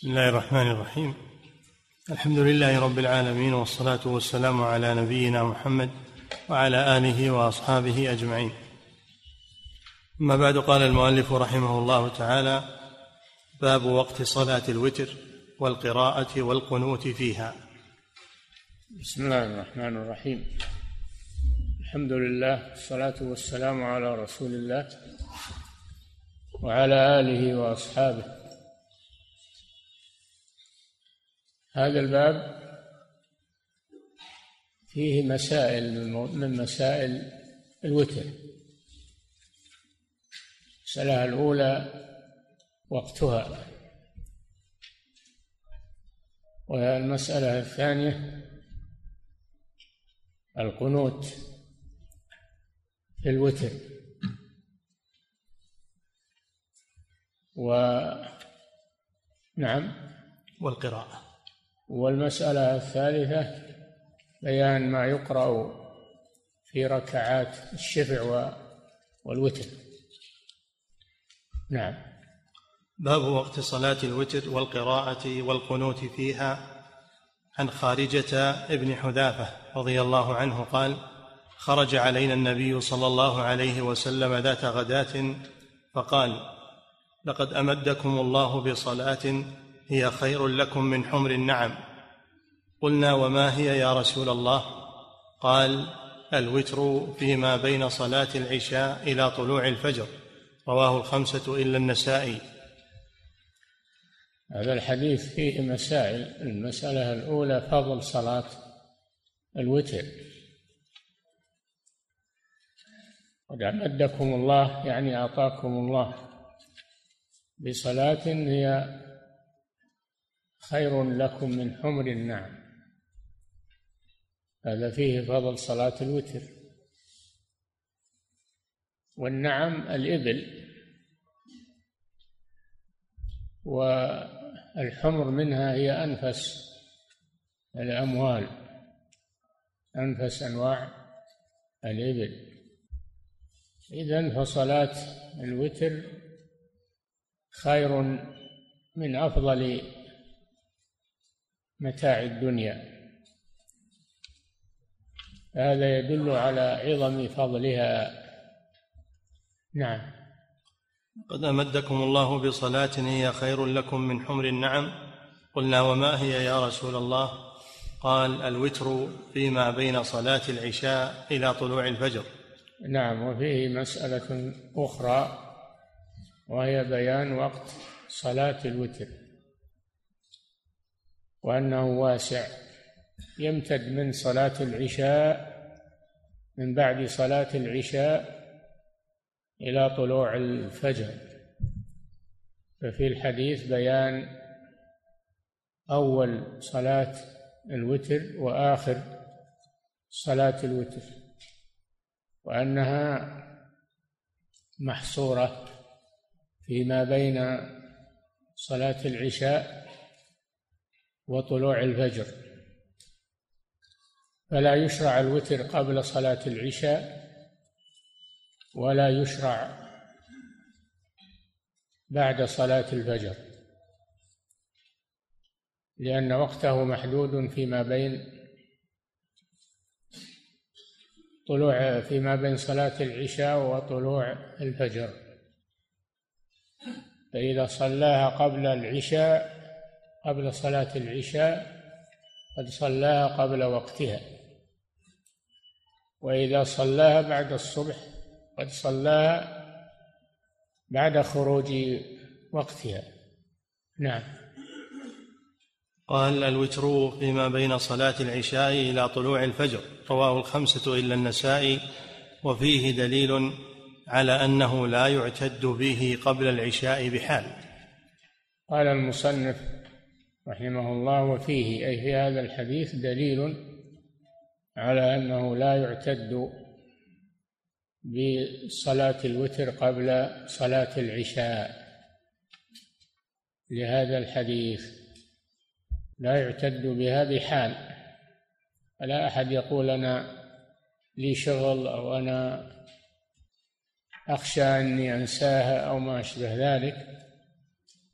بسم الله الرحمن الرحيم. الحمد لله رب العالمين والصلاة والسلام على نبينا محمد وعلى آله وأصحابه أجمعين. أما بعد قال المؤلف رحمه الله تعالى باب وقت صلاة الوتر والقراءة والقنوت فيها. بسم الله الرحمن الرحيم. الحمد لله والصلاة والسلام على رسول الله وعلى آله وأصحابه. هذا الباب فيه مسائل من مسائل الوتر. المسألة الأولى وقتها. والمسألة الثانية القنوت في الوتر. و نعم. والقراءة. والمسألة الثالثة بيان ما يقرأ في ركعات الشفع والوتر. نعم. باب وقت صلاة الوتر والقراءة والقنوت فيها عن خارجة ابن حذافة رضي الله عنه قال خرج علينا النبي صلى الله عليه وسلم ذات غداة فقال لقد أمدكم الله بصلاة هي خير لكم من حمر النعم. قلنا وما هي يا رسول الله؟ قال الوتر فيما بين صلاة العشاء إلى طلوع الفجر. رواه الخمسة إلا النسائي. هذا الحديث فيه مسائل. المسألة الأولى فضل صلاة الوتر. قد أمدكم الله يعني أعطاكم الله بصلاة هي خير لكم من حمر النعم. هذا فيه فضل صلاة الوتر. والنعم الإبل والحمر منها هي أنفس الأموال أنفس أنواع الإبل. إذا فصلاة الوتر خير من أفضل متاع الدنيا. هذا يدل على عظم فضلها. نعم. قد أمدكم الله بصلاة هي خير لكم من حمر النعم. قلنا وما هي يا رسول الله؟ قال الوتر فيما بين صلاة العشاء إلى طلوع الفجر. نعم وفيه مسألة أخرى وهي بيان وقت صلاة الوتر. وأنه واسع يمتد من صلاة العشاء من بعد صلاة العشاء إلى طلوع الفجر. ففي الحديث بيان أول صلاة الوتر وآخر صلاة الوتر وأنها محصورة فيما بين صلاة العشاء وطلوع الفجر. فلا يشرع الوتر قبل صلاة العشاء ولا يشرع بعد صلاة الفجر لأن وقته محدود فيما بين طلوع فيما بين صلاة العشاء وطلوع الفجر. فإذا صلاها قبل العشاء قبل صلاة العشاء قد صلاها قبل وقتها. وإذا صلاها بعد الصبح قد صلاها بعد خروج وقتها. نعم. قال الوتر فيما بين صلاة العشاء إلى طلوع الفجر. رواه الخمسة إلا النسائي. وفيه دليل على أنه لا يعتد به قبل العشاء بحال. قال المصنف رحمه الله وفيه أي في هذا الحديث دليل على أنه لا يعتد بصلاة الوتر قبل صلاة العشاء. لهذا الحديث لا يعتد بها بحال فلا أحد يقول أنا لي شغل أو أنا أخشى أني أنساها أو ما أشبه ذلك.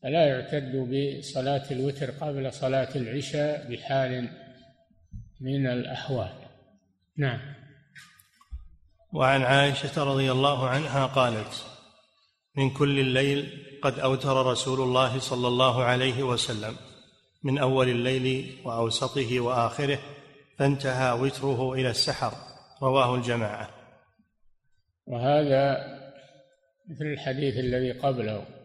فلا يعتد بصلاة الوتر قبل صلاة العشاء بحال من الأحوال. نعم. وعن عائشة رضي الله عنها قالت من كل الليل قد أوتر رسول الله صلى الله عليه وسلم من أول الليل وأوسطه وآخره فانتهى وتره إلى السحر. رواه الجماعة. وهذا مثل الحديث الذي قبله.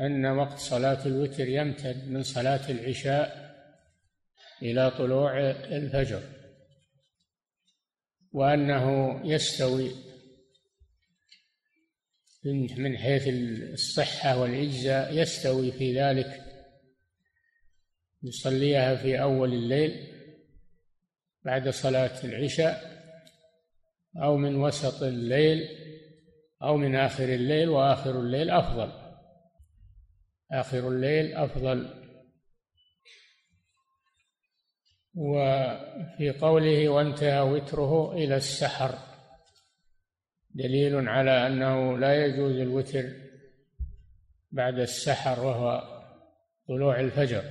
أن وقت صلاة الوتر يمتد من صلاة العشاء إلى طلوع الفجر وأنه يستوي من حيث الصحة والإجزاء يستوي في ذلك. يصليها في أول الليل بعد صلاة العشاء أو من وسط الليل أو من آخر الليل وآخر الليل أفضل. آخر الليل أفضل. وفي قوله وانتهى وتره إلى السحر. دليل على أنه لا يجوز الوتر بعد السحر وهو طلوع الفجر.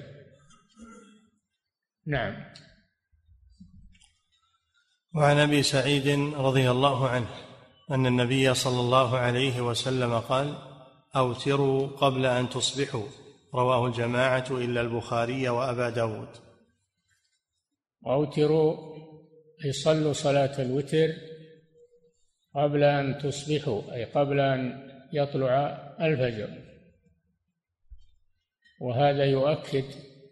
نعم. وعن أبي سعيد رضي الله عنه أن النبي صلى الله عليه وسلم قال اوتروا قبل أن تصبحوا. رواه الجماعة إلا البخاري وأبا داود. اوتروا أي صلوا صلاة الوتر قبل أن تصبحوا أي قبل أن يطلع الفجر. وهذا يؤكد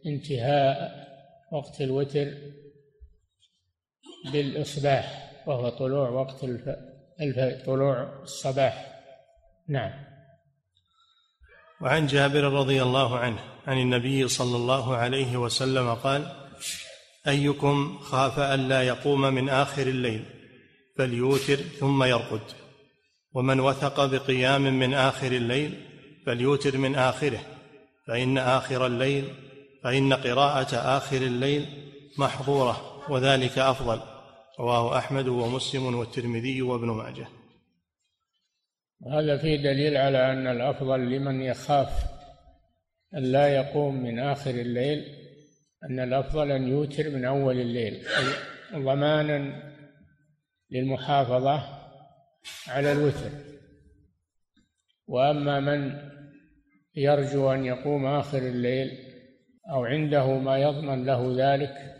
انتهاء وقت الوتر بالإصباح وهو طلوع وقت الف... الف... طلوع الصباح. نعم. وعن جابر رضي الله عنه عن النبي صلى الله عليه وسلم قال أيكم خاف ألا يقوم من آخر الليل فليوتر ثم يرقد ومن وثق بقيام من آخر الليل فليوتر من آخره فإن آخر الليل فإن قراءة آخر الليل محضورة وذلك أفضل رواه أحمد ومسلم والترمذي وابن ماجه. هذا فيه دليل على أن الأفضل لمن يخاف أن لا يقوم من آخر الليل أن الأفضل أن يوتر من أول الليل ضمانا للمحافظة على الوتر. وأما من يرجو أن يقوم آخر الليل أو عنده ما يضمن له ذلك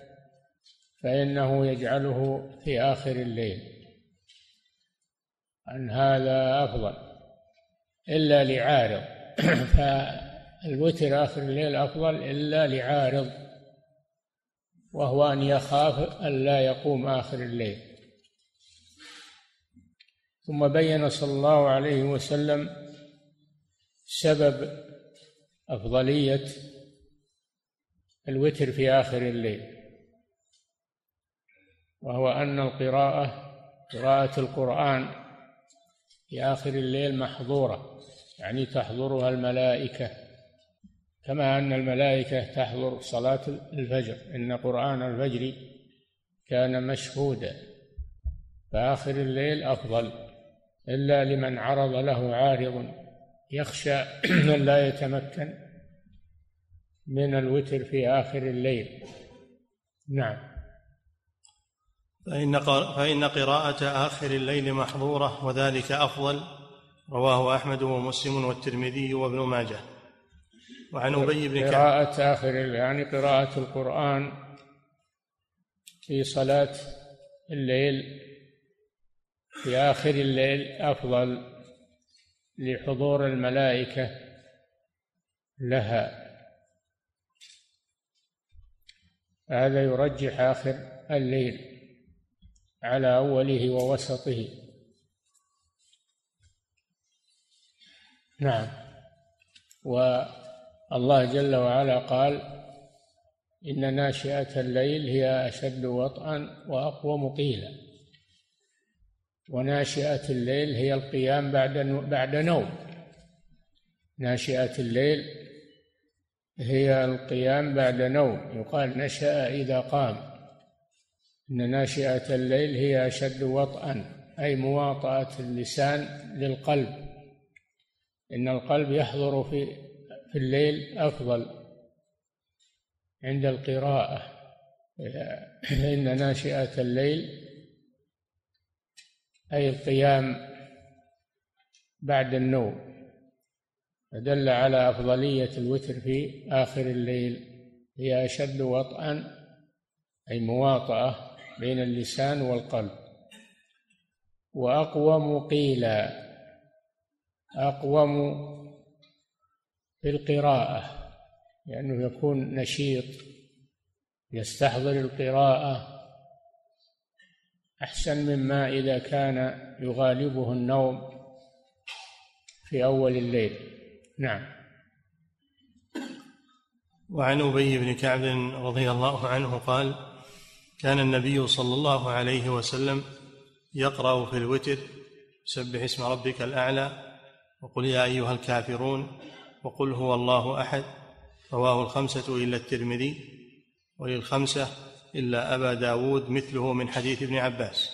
فإنه يجعله في آخر الليل. أن هذا أفضل إلا لعارض. فالوتر آخر الليل أفضل إلا لعارض وهو أن يخاف أن لا يقوم آخر الليل. ثم بين صلى الله عليه وسلم سبب أفضلية الوتر في آخر الليل وهو أن القراءة قراءة القرآن في آخر الليل محظورة يعني تحضرها الملائكة كما أن الملائكة تحضر صلاة الفجر إن قرآن الفجر كان مشهودا فآخر الليل أفضل إلا لمن عرض له عارض يخشى أن لا يتمكن من الوتر في آخر الليل. نعم. فإن فإن قراءة آخر الليل محظورة وذلك أفضل. رواه أحمد ومسلم والترمذي وابن ماجه. وعن أبي بن كعب قراءة آخر يعني قراءة القرآن في صلاة الليل في آخر الليل أفضل لحضور الملائكة لها. هذا يرجح آخر الليل. على أوله ووسطه. نعم. والله جل وعلا قال إن ناشئة الليل هي أشد وطئا وأقوم قيلا. وناشئة الليل هي القيام بعد بعد نوم. ناشئة الليل هي القيام بعد نوم. يقال نشأ إذا قام. إن ناشئة الليل هي أشد وطئا أي مواطأة اللسان للقلب. إن القلب يحضر في في الليل أفضل عند القراءة. فإن ناشئة الليل أي القيام بعد النوم فدل على أفضلية الوتر في آخر الليل. هي أشد وطئا أي مواطأة بين اللسان والقلب. وأقوم قيلا أقوم في القراءة لأنه يكون نشيط يستحضر القراءة. أحسن مما إذا كان يغالبه النوم في أول الليل. نعم. وعن أبي بن كعب رضي الله عنه قال كان النبي صلى الله عليه وسلم يقرأ في الوتر سبح اسم ربك الأعلى وقل يا أيها الكافرون وقل هو الله أحد رواه الخمسة إلا الترمذي وللخمسة إلا أبا داود مثله من حديث ابن عباس.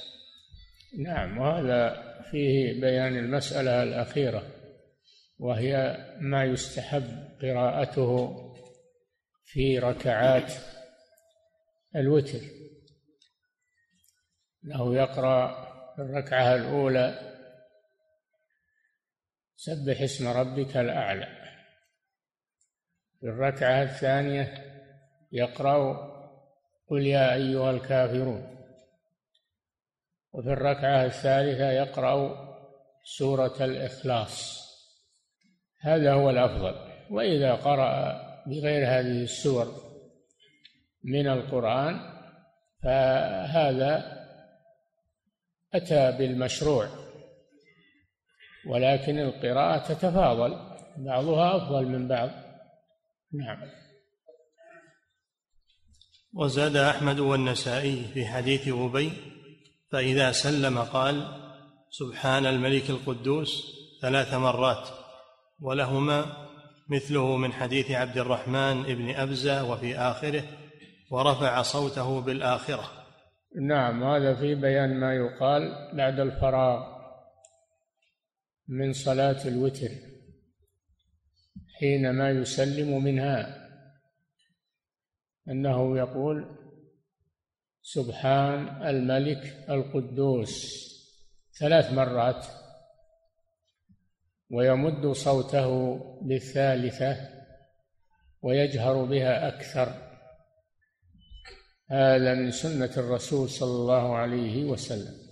نعم وهذا فيه بيان المسألة الأخيرة وهي ما يستحب قراءته في ركعات الوتر. انه يقرأ في الركعة الأولى. سبح اسم ربك الأعلى. في الركعة الثانية يقرأ قل يا أيها الكافرون. وفي الركعة الثالثة يقرأ سورة الإخلاص. هذا هو الأفضل. وإذا قرأ بغير هذه السور من القرآن فهذا أتى بالمشروع ولكن القراءة تتفاضل بعضها أفضل من بعض. نعم. وزاد أحمد والنسائي في حديث أبي فإذا سلم قال سبحان الملك القدوس ثلاث مرات ولهما مثله من حديث عبد الرحمن بن أبزة وفي آخره ورفع صوته بالآخرة. نعم هذا في بيان ما يقال بعد الفراغ من صلاة الوتر حينما يسلم منها. أنه يقول سبحان الملك القدوس. ثلاث مرات ويمد صوته بالثالثة ويجهر بها أكثر. هذا من سنة الرسول صلى الله عليه وسلم.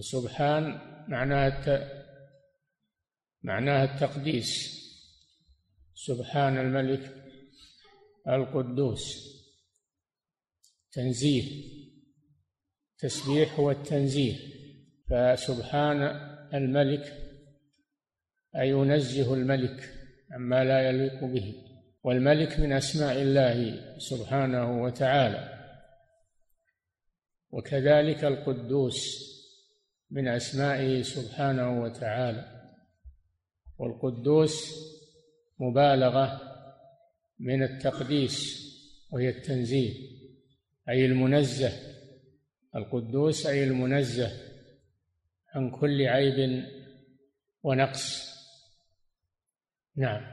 سبحان معناها معناها التقديس. سبحان الملك القدوس. تنزيه. تسبيح هو التنزيه فسبحان الملك أي ينزه الملك عما لا يليق به. والملك من أسماء الله سبحانه وتعالى. وكذلك القدوس من أسمائه سبحانه وتعالى. والقدوس مبالغة من التقديس وهي التنزيه أي المنزه. القدوس أي المنزه عن كل عيب ونقص. نعم.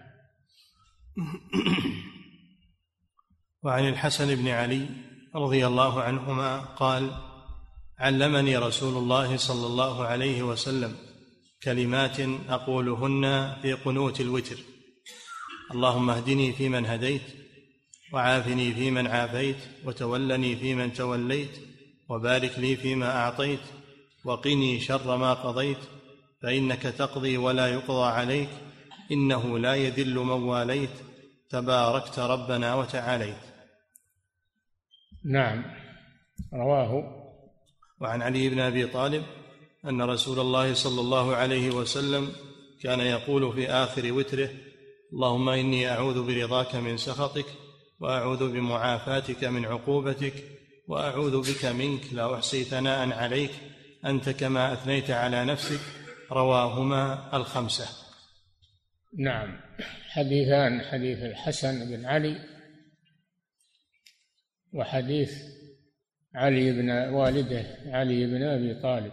وعن الحسن بن علي رضي الله عنهما قال علمني رسول الله صلى الله عليه وسلم كلمات أقولهن في قنوت الوتر. اللهم اهدني فيمن هديت وعافني فيمن عافيت وتولني فيمن توليت وبارك لي فيما أعطيت وقني شر ما قضيت فإنك تقضي ولا يقضى عليك إنه لا يذل من واليت. تباركت ربنا وتعاليت. نعم. رواه. وعن علي بن أبي طالب أن رسول الله صلى الله عليه وسلم كان يقول في آخر وتره اللهم إني أعوذ برضاك من سخطك وأعوذ بمعافاتك من عقوبتك وأعوذ بك منك لا أحصي ثناء عليك أنت كما أثنيت على نفسك. رواهما الخمسة. نعم. حديثان حديث الحسن بن علي وحديث علي بن والده علي بن أبي طالب.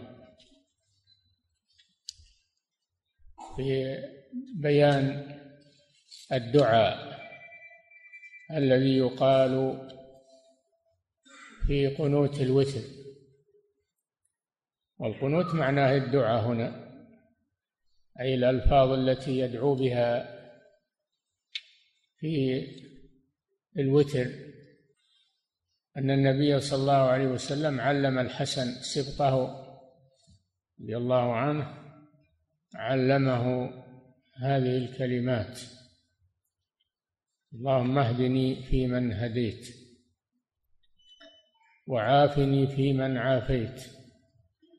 في بيان الدعاء الذي يقال في قنوت الوتر. والقنوت معناه الدعاء هنا. أي الألفاظ التي يدعو بها في الوتر. أن النبي صلى الله عليه وسلم علم الحسن سبطه رضي الله عنه علمه هذه الكلمات. اللهم اهدني فيمن هديت وعافني فيمن عافيت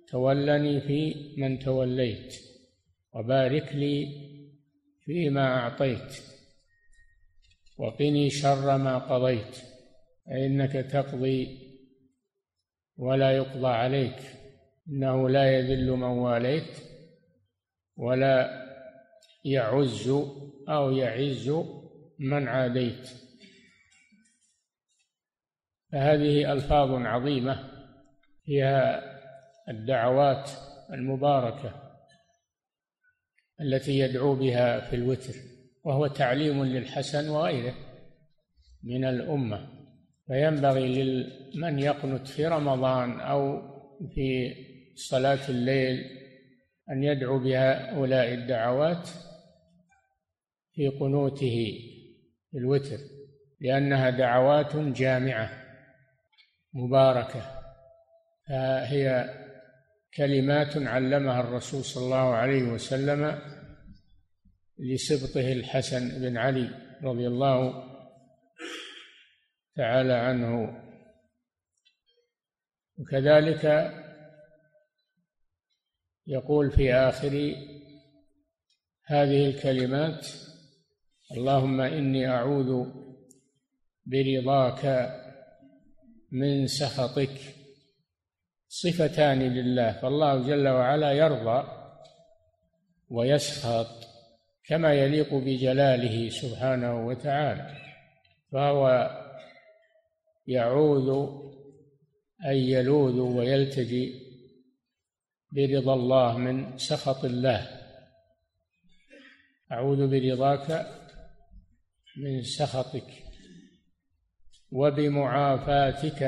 تولني في من توليت. وبارك لي فيما أعطيت وقني شر ما قضيت فإنك تقضي ولا يقضى عليك إنه لا يذل من واليت ولا يعز أو يعز من عاديت. فهذه ألفاظ عظيمة فيها الدعوات المباركة التي يدعو بها في الوتر وهو تعليم للحسن وغيره من الأمة. فينبغي لمن يقنت في رمضان أو في صلاة الليل أن يدعو بهؤلاء الدعوات في قنوته في الوتر لأنها دعوات جامعة مباركة. فهي كلمات علمها الرسول صلى الله عليه وسلم لسبطه الحسن بن علي رضي الله تعالى عنه. وكذلك يقول في آخر هذه الكلمات اللهم إني أعوذ برضاك من سخطك صفتان لله فالله جل وعلا يرضى ويسخط كما يليق بجلاله سبحانه وتعالى فهو يعوذ أي يلوذ ويلتجي برضا الله من سخط الله. أعوذ برضاك من سخطك وبمعافاتك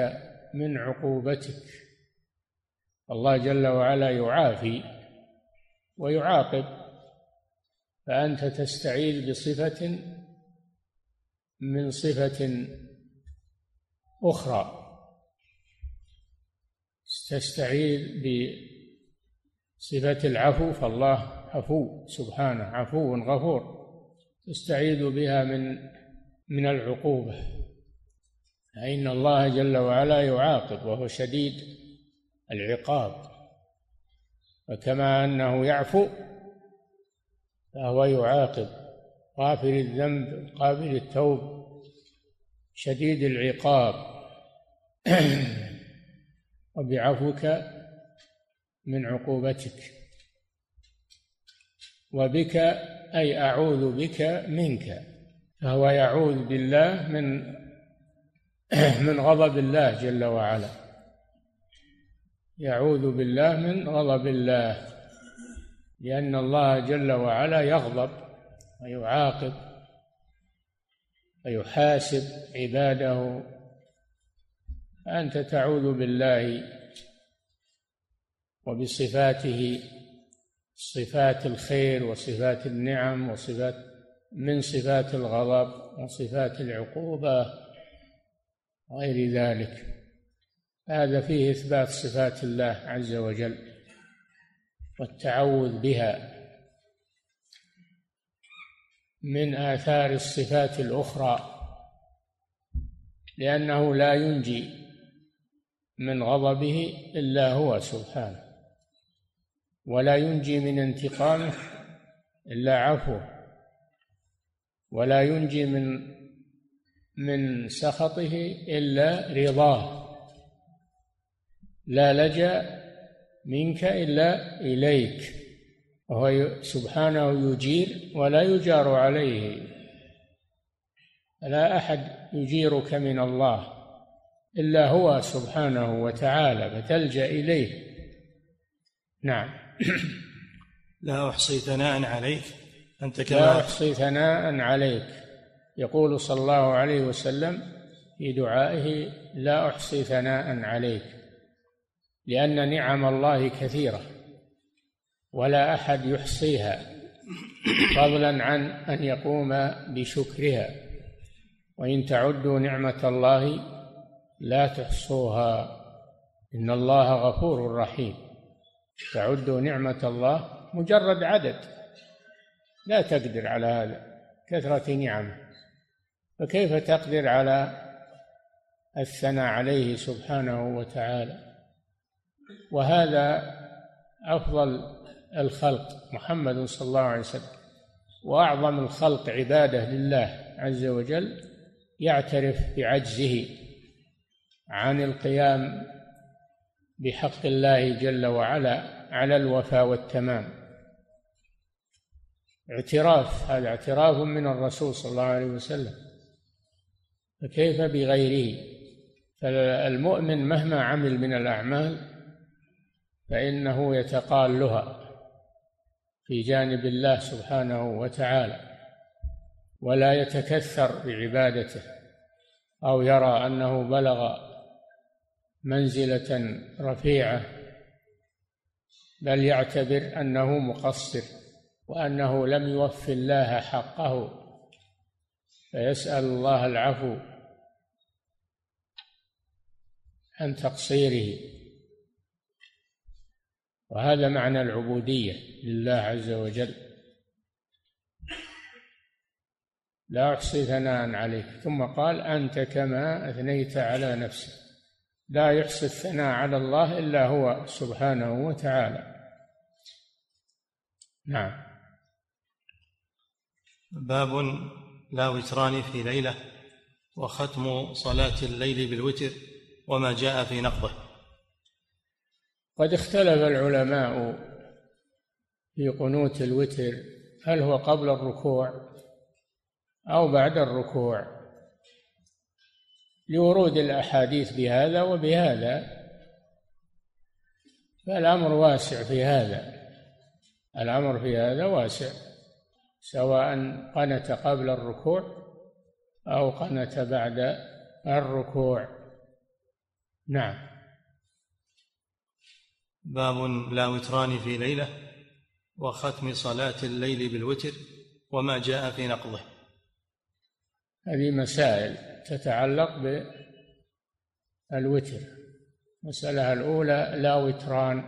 من عقوبتك. الله جل وعلا يعافي ويعاقب فأنت تستعيذ بصفة من صفة أخرى. تستعيذ بصفة العفو فالله عفو سبحانه عفو غفور. يستعيذ بها من من العقوبة فإن الله جل وعلا يعاقب وهو شديد العقاب. وكما أنه يعفو فهو يعاقب. غافر الذنب قابل التوب شديد العقاب. وبعفوك من عقوبتك. وبك أي أعوذ بك منك. فهو يعوذ بالله من من غضب الله جل وعلا. يعوذ بالله من غضب الله لأن الله جل وعلا يغضب ويعاقب ويحاسب عباده. أنت تعوذ بالله وبصفاته صفات الخير وصفات النعم وصفات من صفات الغضب وصفات العقوبة وغير ذلك. هذا فيه إثبات صفات الله عز وجل والتعوذ بها من آثار الصفات الأخرى لأنه لا ينجي من غضبه إلا هو سبحانه ولا ينجي من انتقامه إلا عفوه ولا ينجي من من سخطه إلا رضاه. لا لجأ منك إلا إليك وهو سبحانه يجير ولا يجار عليه. لا أحد يجيرك من الله إلا هو سبحانه وتعالى فتلجأ إليه. نعم. لا أحصي ثناء عليك أنت كما لا أحصي ثناء عليك. يقول صلى الله عليه وسلم في دعائه لا أحصي ثناء عليك. لأن نعم الله كثيرة ولا أحد يحصيها فضلا عن أن يقوم بشكرها. وإن تعدوا نعمة الله لا تحصوها. إن الله غفور رحيم. تعدوا نعمة الله مجرد عدد. لا تقدر على هذا كثرة نعمه. فكيف تقدر على الثناء عليه سبحانه وتعالى؟ وهذا أفضل الخلق محمد صلى الله عليه وسلم. وأعظم الخلق عبادة لله عز وجل يعترف بعجزه عن القيام بحق الله جل وعلا على الوفاء والتمام. اعتراف هذا اعتراف من الرسول صلى الله عليه وسلم. فكيف بغيره؟ فالمؤمن مهما عمل من الأعمال فإنه يتقالها في جانب الله سبحانه وتعالى ولا يتكثر بعبادته أو يرى أنه بلغ منزلة رفيعة بل يعتبر أنه مقصر وأنه لم يوف الله حقه فيسأل الله العفو عن تقصيره. وهذا معنى العبودية لله عز وجل. لا أحصي ثناء عليك. ثم قال أنت كما أثنيت على نفسك. لا يحصي الثناء على الله إلا هو سبحانه وتعالى. نعم. باب لا وتران في ليلة وختم صلاة الليل بالوتر وما جاء في نقضه. قد اختلف العلماء في قنوت الوتر هل هو قبل الركوع أو بعد الركوع؟ لورود الأحاديث بهذا وبهذا فالأمر واسع في هذا الأمر في هذا واسع سواء قنت قبل الركوع أو قنت بعد الركوع. نعم. باب لا وتران في ليلة وختم صلاة الليل بالوتر وما جاء في نقضه. هذه مسائل تتعلق بالوتر. المسألة الأولى لا وتران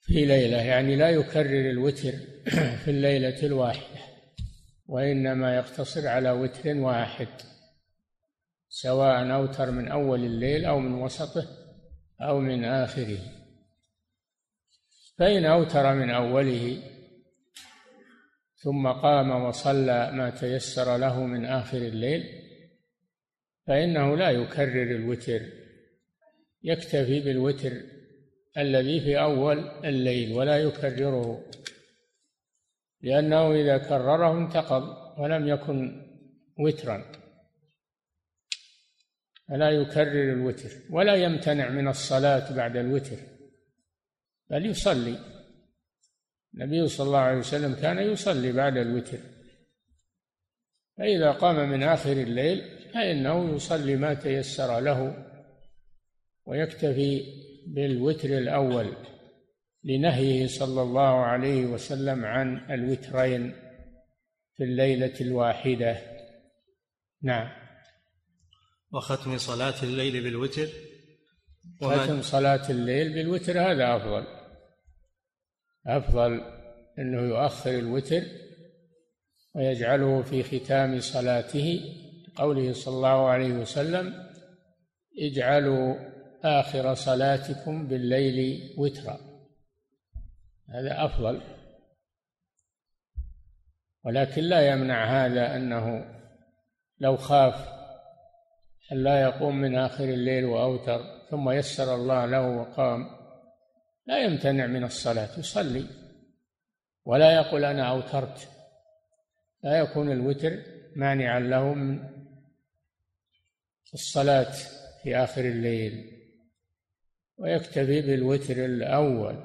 في ليلة يعني لا يكرر الوتر في الليلة الواحدة وإنما يقتصر على وتر واحد سواء أوتر من أول الليل أو من وسطه. أو من آخره. فإن أوتر من أوله ثم قام وصلى ما تيسر له من آخر الليل فإنه لا يكرر الوتر. يكتفي بالوتر الذي في أول الليل ولا يكرره لأنه إذا كرره انتقض ولم يكن وترا. فلا يكرر الوتر ولا يمتنع من الصلاة بعد الوتر بل يصلي. النبي صلى الله عليه وسلم كان يصلي بعد الوتر. فإذا قام من آخر الليل فإنه يصلي ما تيسر له ويكتفي بالوتر الأول لنهيه صلى الله عليه وسلم عن الوترين في الليلة الواحدة. نعم. وختم صلاة الليل بالوتر. ختم صلاة الليل بالوتر هذا أفضل. أفضل أنه يؤخر الوتر ويجعله في ختام صلاته قوله صلى الله عليه وسلم اجعلوا آخر صلاتكم بالليل وترا. هذا أفضل. ولكن لا يمنع هذا أنه لو خاف أن لا يقوم من آخر الليل وأوتر ثم يسر الله له وقام. لا يمتنع من الصلاة يصلي. ولا يقول أنا أوترت. لا يكون الوتر مانعا له من الصلاة في آخر الليل. ويكتفي بالوتر الأول.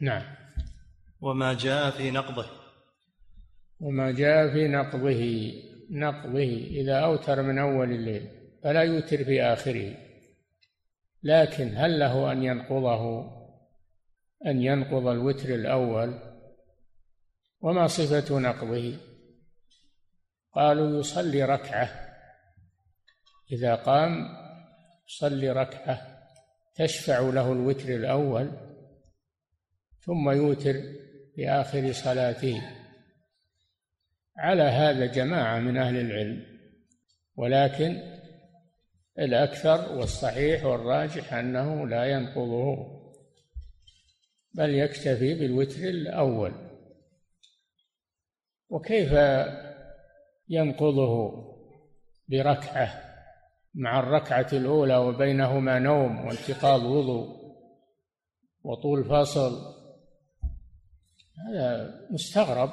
نعم. وما جاء في نقضه. وما جاء في نقضه. نقضه إذا أوتر من أول الليل. فلا يوتر في آخره. لكن هل له أن ينقضه أن ينقض الوتر الأول؟ وما صفة نقضه؟ قالوا يصلي ركعة. إذا قام يصلي ركعة تشفع له الوتر الأول ثم يوتر في آخر صلاته. على هذا جماعة من أهل العلم ولكن الأكثر والصحيح والراجح أنه لا ينقضه بل يكتفي بالوتر الأول. وكيف ينقضه؟ بركعة مع الركعة الأولى وبينهما نوم وانتقاض وضوء وطول فصل. هذا مستغرب.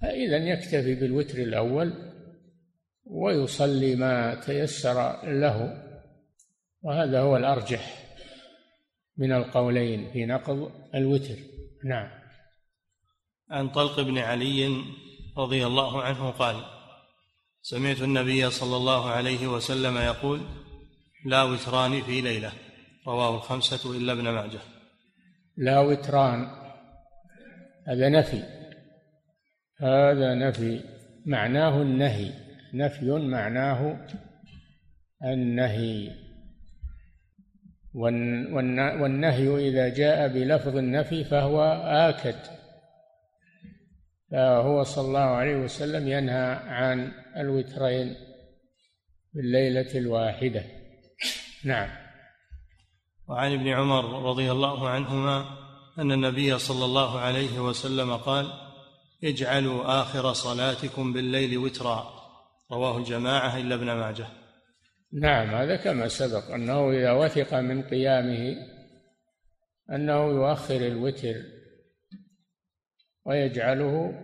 فإذا يكتفي بالوتر الأول ويصلي ما تيسر له. وهذا هو الأرجح من القولين في نقض الوتر. نعم. عن طلق بن علي رضي الله عنه قال سمعت النبي صلى الله عليه وسلم يقول لا وتران في ليلة. رواه الخمسة إلا ابن ماجه. لا وتران. هذا نفي. هذا نفي. معناه النهي. نفي معناه النهي. والنهي إذا جاء بلفظ النفي فهو آكد. فهو صلى الله عليه وسلم ينهى عن الوترين بالليلة الواحدة. نعم. وعن ابن عمر رضي الله عنهما أن النبي صلى الله عليه وسلم قال اجعلوا آخر صلاتكم بالليل وترا. رواه الجماعة إلا ابن ماجه. نعم هذا كما سبق أنه إذا وثق من قيامه أنه يؤخر الوتر ويجعله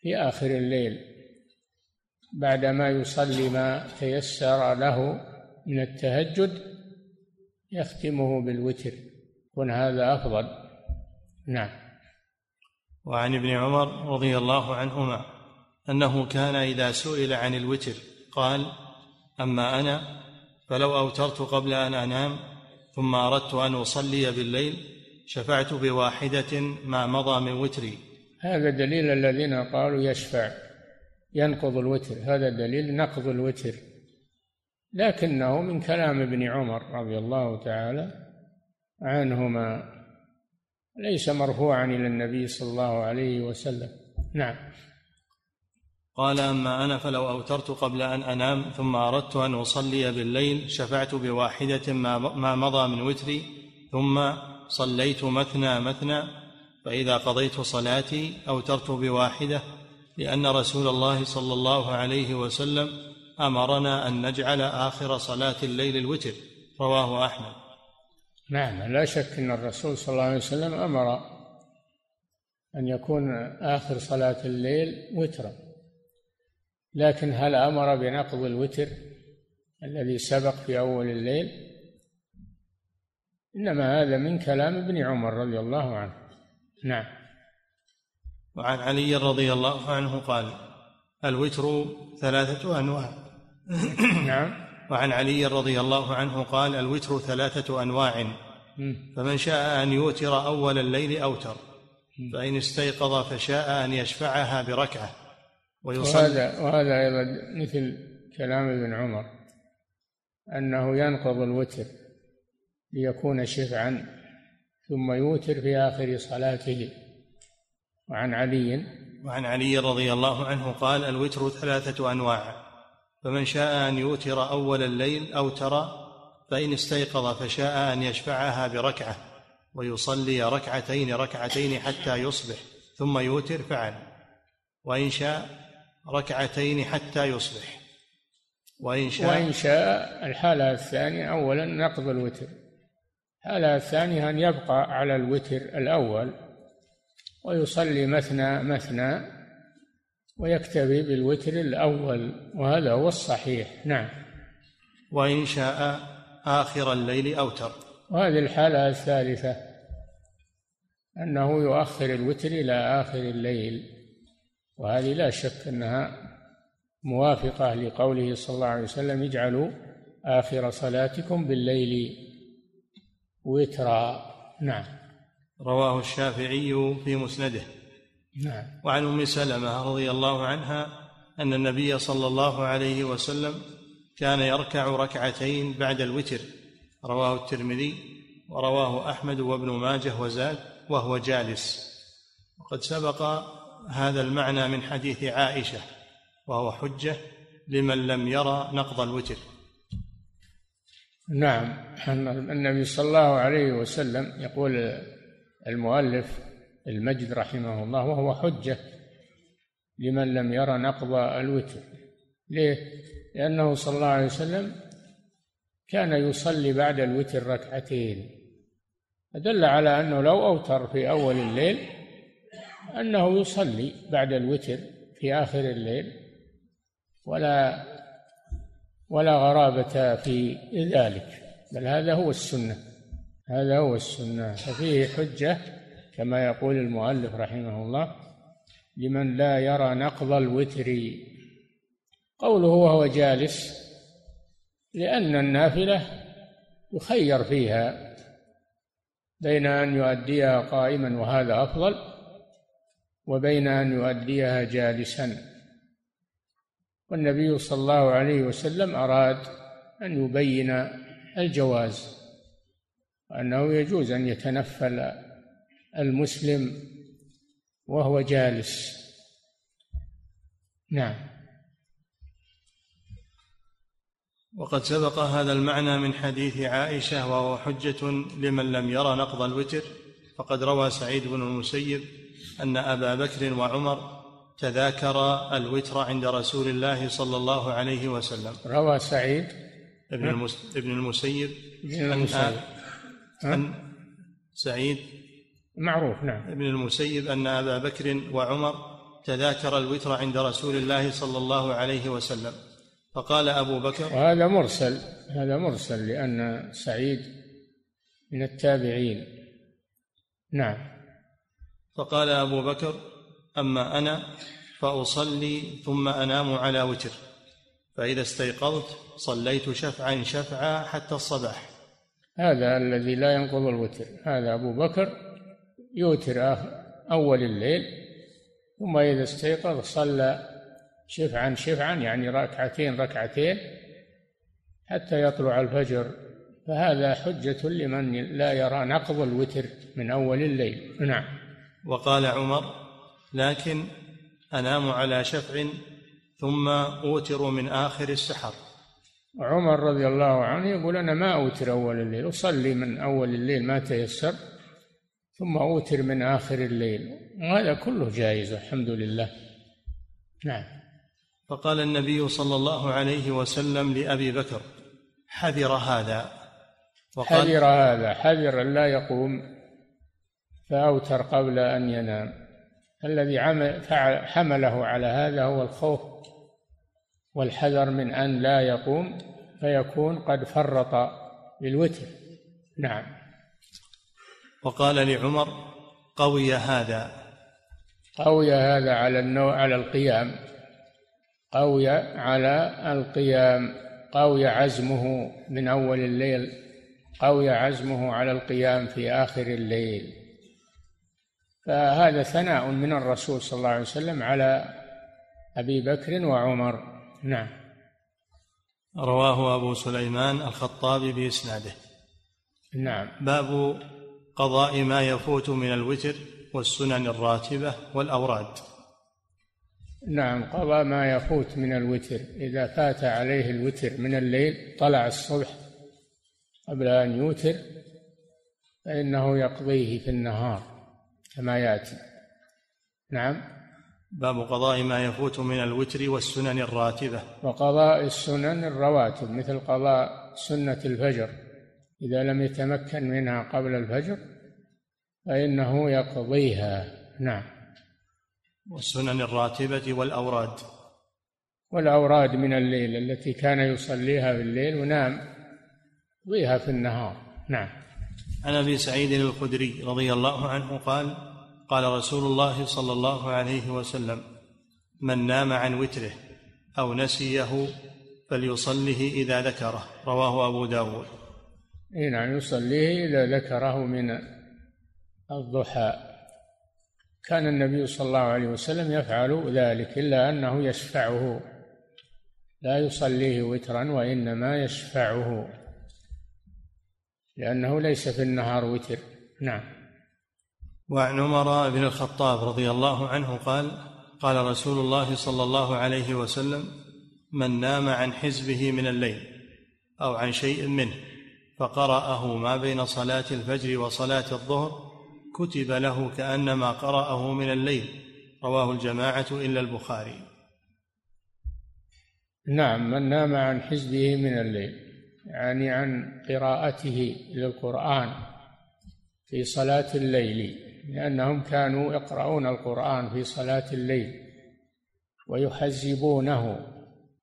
في آخر الليل بعدما يصلي ما تيسر له من التهجد يختمه بالوتر. يكون هذا أفضل. نعم. وعن ابن عمر رضي الله عنهما. أنه كان إذا سئل عن الوتر قال أما أنا فلو أوترت قبل أن أنام ثم أردت أن أصلي بالليل شفعت بواحدة ما مضى من وتري. هذا دليل الذين قالوا يشفع ينقض الوتر. هذا دليل نقض الوتر. لكنه من كلام ابن عمر رضي الله تعالى عنهما ليس مرفوعا إلى النبي صلى الله عليه وسلم. نعم. قال أما أنا فلو أوترت قبل أن أنام ثم أردت أن أصلي بالليل شفعت بواحدة ما مضى من وتري ثم صليت مثنى مثنى فإذا قضيت صلاتي أوترت بواحدة لأن رسول الله صلى الله عليه وسلم أمرنا أن نجعل آخر صلاة الليل الوتر. رواه أحمد. نعم لا شك أن الرسول صلى الله عليه وسلم أمر أن يكون آخر صلاة الليل وترا. لكن هل أمر بنقض الوتر الذي سبق في أول الليل؟ إنما هذا من كلام ابن عمر رضي الله عنه. نعم. وعن علي رضي الله عنه قال الوتر ثلاثة أنواع. نعم. وعن علي رضي الله عنه قال الوتر ثلاثة أنواع. فمن شاء أن يوتر أول الليل أوتر. فإن استيقظ فشاء أن يشفعها بركعة. ويصلي. وهذا وهذا أيضا مثل كلام ابن عمر أنه ينقض الوتر ليكون شفعا ثم يوتر في آخر صلاته. وعن علي. وعن علي رضي الله عنه قال الوتر ثلاثة أنواع. فمن شاء أن يوتر أول الليل أوتر فإن استيقظ فشاء أن يشفعها بركعة ويصلي ركعتين ركعتين حتى يصبح ثم يوتر فعل. وإن شاء ركعتين حتى يصبح. وإن شاء وإن شاء الحالة الثانية أولا نقض الوتر. الحالة الثانية أن يبقى على الوتر الأول ويصلي مثنى مثنى ويكتفي بالوتر الأول وهذا هو الصحيح. نعم. وإن شاء آخر الليل أوتر وهذه الحالة الثالثة أنه يؤخر الوتر إلى آخر الليل. وهذه لا شك أنها موافقة لقوله صلى الله عليه وسلم اجعلوا آخر صلاتكم بالليل وترا. نعم. رواه الشافعي في مسنده. نعم. وعن أم سلمة رضي الله عنها أن النبي صلى الله عليه وسلم كان يركع ركعتين بعد الوتر. رواه الترمذي ورواه أحمد وابن ماجه وزاد وهو جالس. وقد سبق هذا المعنى من حديث عائشة وهو حجة لمن لم يرى نقض الوتر. نعم النبي صلى الله عليه وسلم يقول المؤلف المجد رحمه الله وهو حجة لمن لم يرى نقض الوتر. ليه؟ لأنه صلى الله عليه وسلم كان يصلي بعد الوتر ركعتين. فدل على أنه لو أوتر في أول الليل أنه يصلي بعد الوتر في آخر الليل ولا ولا غرابة في ذلك بل هذا هو السنة هذا هو السنة. ففيه حجة كما يقول المؤلف رحمه الله لمن لا يرى نقض الوتر. قوله وهو جالس لأن النافلة يخير فيها بين أن يؤديها قائما وهذا أفضل وبين أن يؤديها جالسا. والنبي صلى الله عليه وسلم أراد أن يبين الجواز وأنه يجوز أن يتنفل المسلم وهو جالس. نعم. وقد سبق هذا المعنى من حديث عائشة وهو حجة لمن لم يرى نقض الوتر فقد روى سعيد بن المسيب أن أبا بكر وعمر تذاكر الوتر عند رسول الله صلى الله عليه وسلم. روى سعيد. ابن المس... ابن المسيب. ابن المسيب. أن سعيد. معروف نعم. ابن المسيب أن أبا بكر وعمر تذاكر الوتر عند رسول الله صلى الله عليه وسلم. فقال أبو بكر وهذا مرسل هذا مرسل لأن سعيد من التابعين. نعم. فقال أبو بكر أما أنا فأصلي ثم أنام على وتر. فإذا استيقظت صليت شفعا شفعا حتى الصباح. هذا الذي لا ينقض الوتر. هذا أبو بكر يوتر أول الليل ثم إذا استيقظ صلى شفعا شفعا يعني ركعتين ركعتين حتى يطلع الفجر. فهذا حجة لمن لا يرى نقض الوتر من أول الليل. نعم. وقال عمر لكن أنام على شفع ثم أوتر من آخر السحر. عمر رضي الله عنه يقول أنا ما أوتر أول الليل أصلي من أول الليل ما تيسر ثم أوتر من آخر الليل. وهذا كله جائز الحمد لله. نعم. فقال النبي صلى الله عليه وسلم لأبي بكر حذر هذا. وقال حذر هذا حذر لا يقوم. فأوتر قبل أن ينام. الذي حمله على هذا هو الخوف والحذر من أن لا يقوم فيكون قد فرط بالوتر نعم. وقال لعمر قوي هذا. قوي هذا على النوع على القيام. قوي على القيام. قوي عزمه من أول الليل. قوي عزمه على القيام في آخر الليل. فهذا ثناء من الرسول صلى الله عليه وسلم على أبي بكر وعمر. نعم. رواه أبو سليمان الخطابي بإسناده. نعم. باب قضاء ما يفوت من الوتر والسنن الراتبة والأوراد. نعم قضى ما يفوت من الوتر. إذا فات عليه الوتر من الليل طلع الصبح قبل أن يوتر فإنه يقضيه في النهار. كما يأتي. نعم. باب قضاء ما يفوت من الوتر والسنن الراتبة. وقضاء السنن الرواتب مثل قضاء سنة الفجر. إذا لم يتمكن منها قبل الفجر فإنه يقضيها. نعم. والسنن الراتبة والأوراد. والأوراد من الليل التي كان يصليها في الليل ونام يقضيها في النهار. نعم. عن أبي سعيد الخدري رضي الله عنه قال قال رسول الله صلى الله عليه وسلم من نام عن وتره أو نسيه فليصله إذا ذكره. رواه أبو داود. نعم يصليه إذا ذكره من الضحى. كان النبي صلى الله عليه وسلم يفعل ذلك إلا أنه يشفعه. لا يصليه وترا وإنما يشفعه لأنه ليس في النهار وتر. نعم. وعن عمر بن الخطاب رضي الله عنه قال قال رسول الله صلى الله عليه وسلم من نام عن حزبه من الليل أو عن شيء منه فقرأه ما بين صلاة الفجر وصلاة الظهر كتب له كأنما قرأه من الليل. رواه الجماعة إلا البخاري. نعم من نام عن حزبه من الليل يعني عن قراءته للقرآن في صلاة الليل. لأنهم كانوا يقرؤون القرآن في صلاة الليل ويحزبونه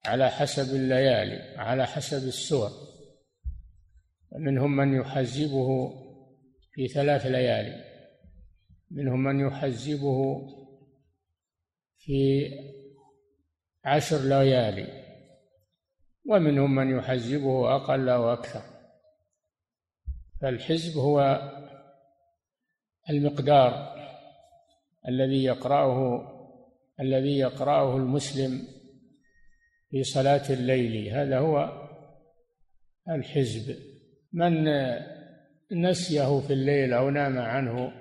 على حسب الليالي على حسب السور. ومنهم من يحزبه في ثلاث ليالي منهم من يحزبه في عشر ليالي ومنهم من يحزبه أقل وأكثر فالحزب هو المقدار الذي يقرأه الذي يقرأه المسلم في صلاة الليل. هذا هو الحزب. من نسيه في الليل أو نام عنه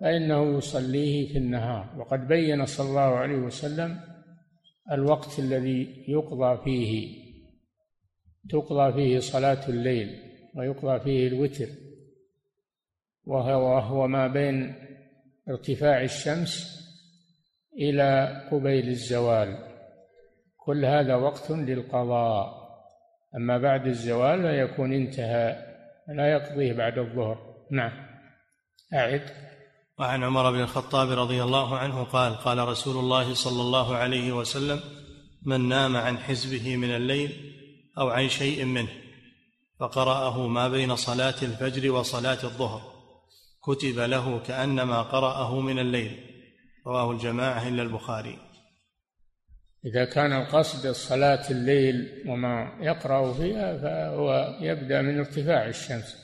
فإنه يصليه في النهار. وقد بين صلى الله عليه وسلم الوقت الذي يقضى فيه تقضى فيه صلاة الليل ويقضى فيه الوتر. وهو ما بين ارتفاع الشمس إلى قبيل الزوال. كل هذا وقت للقضاء. أما بعد الزوال فيكون انتهى لا يقضيه بعد الظهر. نعم. أعد. وعن عمر بن الخطاب رضي الله عنه قال قال رسول الله صلى الله عليه وسلم من نام عن حزبه من الليل أو عن شيء منه فقرأه ما بين صلاة الفجر وصلاة الظهر. كتب له كأنما قرأه من الليل. رواه الجماعة إلا البخاري. إذا كان القصد صلاة الليل وما يقرأ فيها فهو يبدأ من ارتفاع الشمس.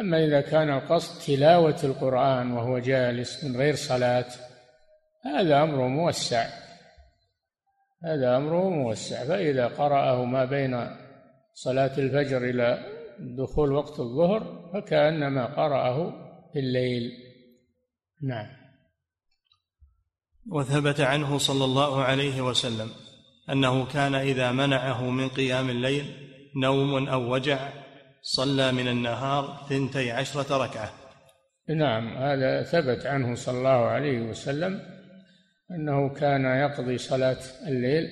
أما إذا كان القصد تلاوة القرآن وهو جالس من غير صلاة هذا أمر موسع. هذا امره موسع. فإذا قرأه ما بين صلاة الفجر إلى دخول وقت الظهر فكأنما قرأه في الليل. نعم. وثبت عنه صلى الله عليه وسلم أنه كان إذا منعه من قيام الليل نوم أو وجع صلى من النهار ثنتي عشرة ركعة. نعم هذا ثبت عنه صلى الله عليه وسلم أنه كان يقضي صلاة الليل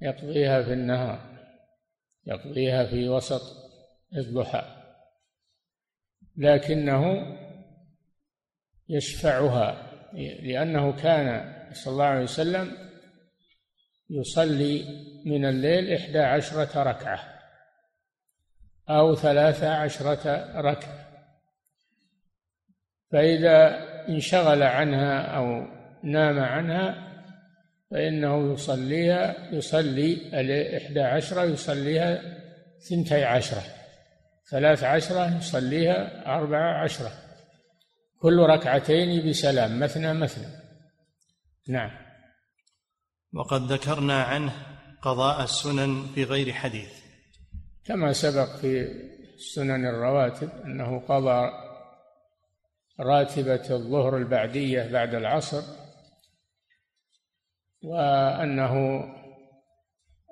يقضيها في النهار يقضيها في وسط الضحى. لكنه يشفعها لأنه كان صلى الله عليه وسلم يصلي من الليل إحدى عشرة ركعة أو ثلاثة عشرة ركعة. فإذا انشغل عنها أو نام عنها فإنه يصليها يصلي الإحدى عشرة يصليها ثنتي عشرة. ثلاث عشرة يصليها أربع عشرة. كل ركعتين بسلام مثنى مثنى. نعم. وقد ذكرنا عنه قضاء السنن في غير حديث. كما سبق في سنن الرواتب أنه قضى راتبة الظهر البعدية بعد العصر وأنه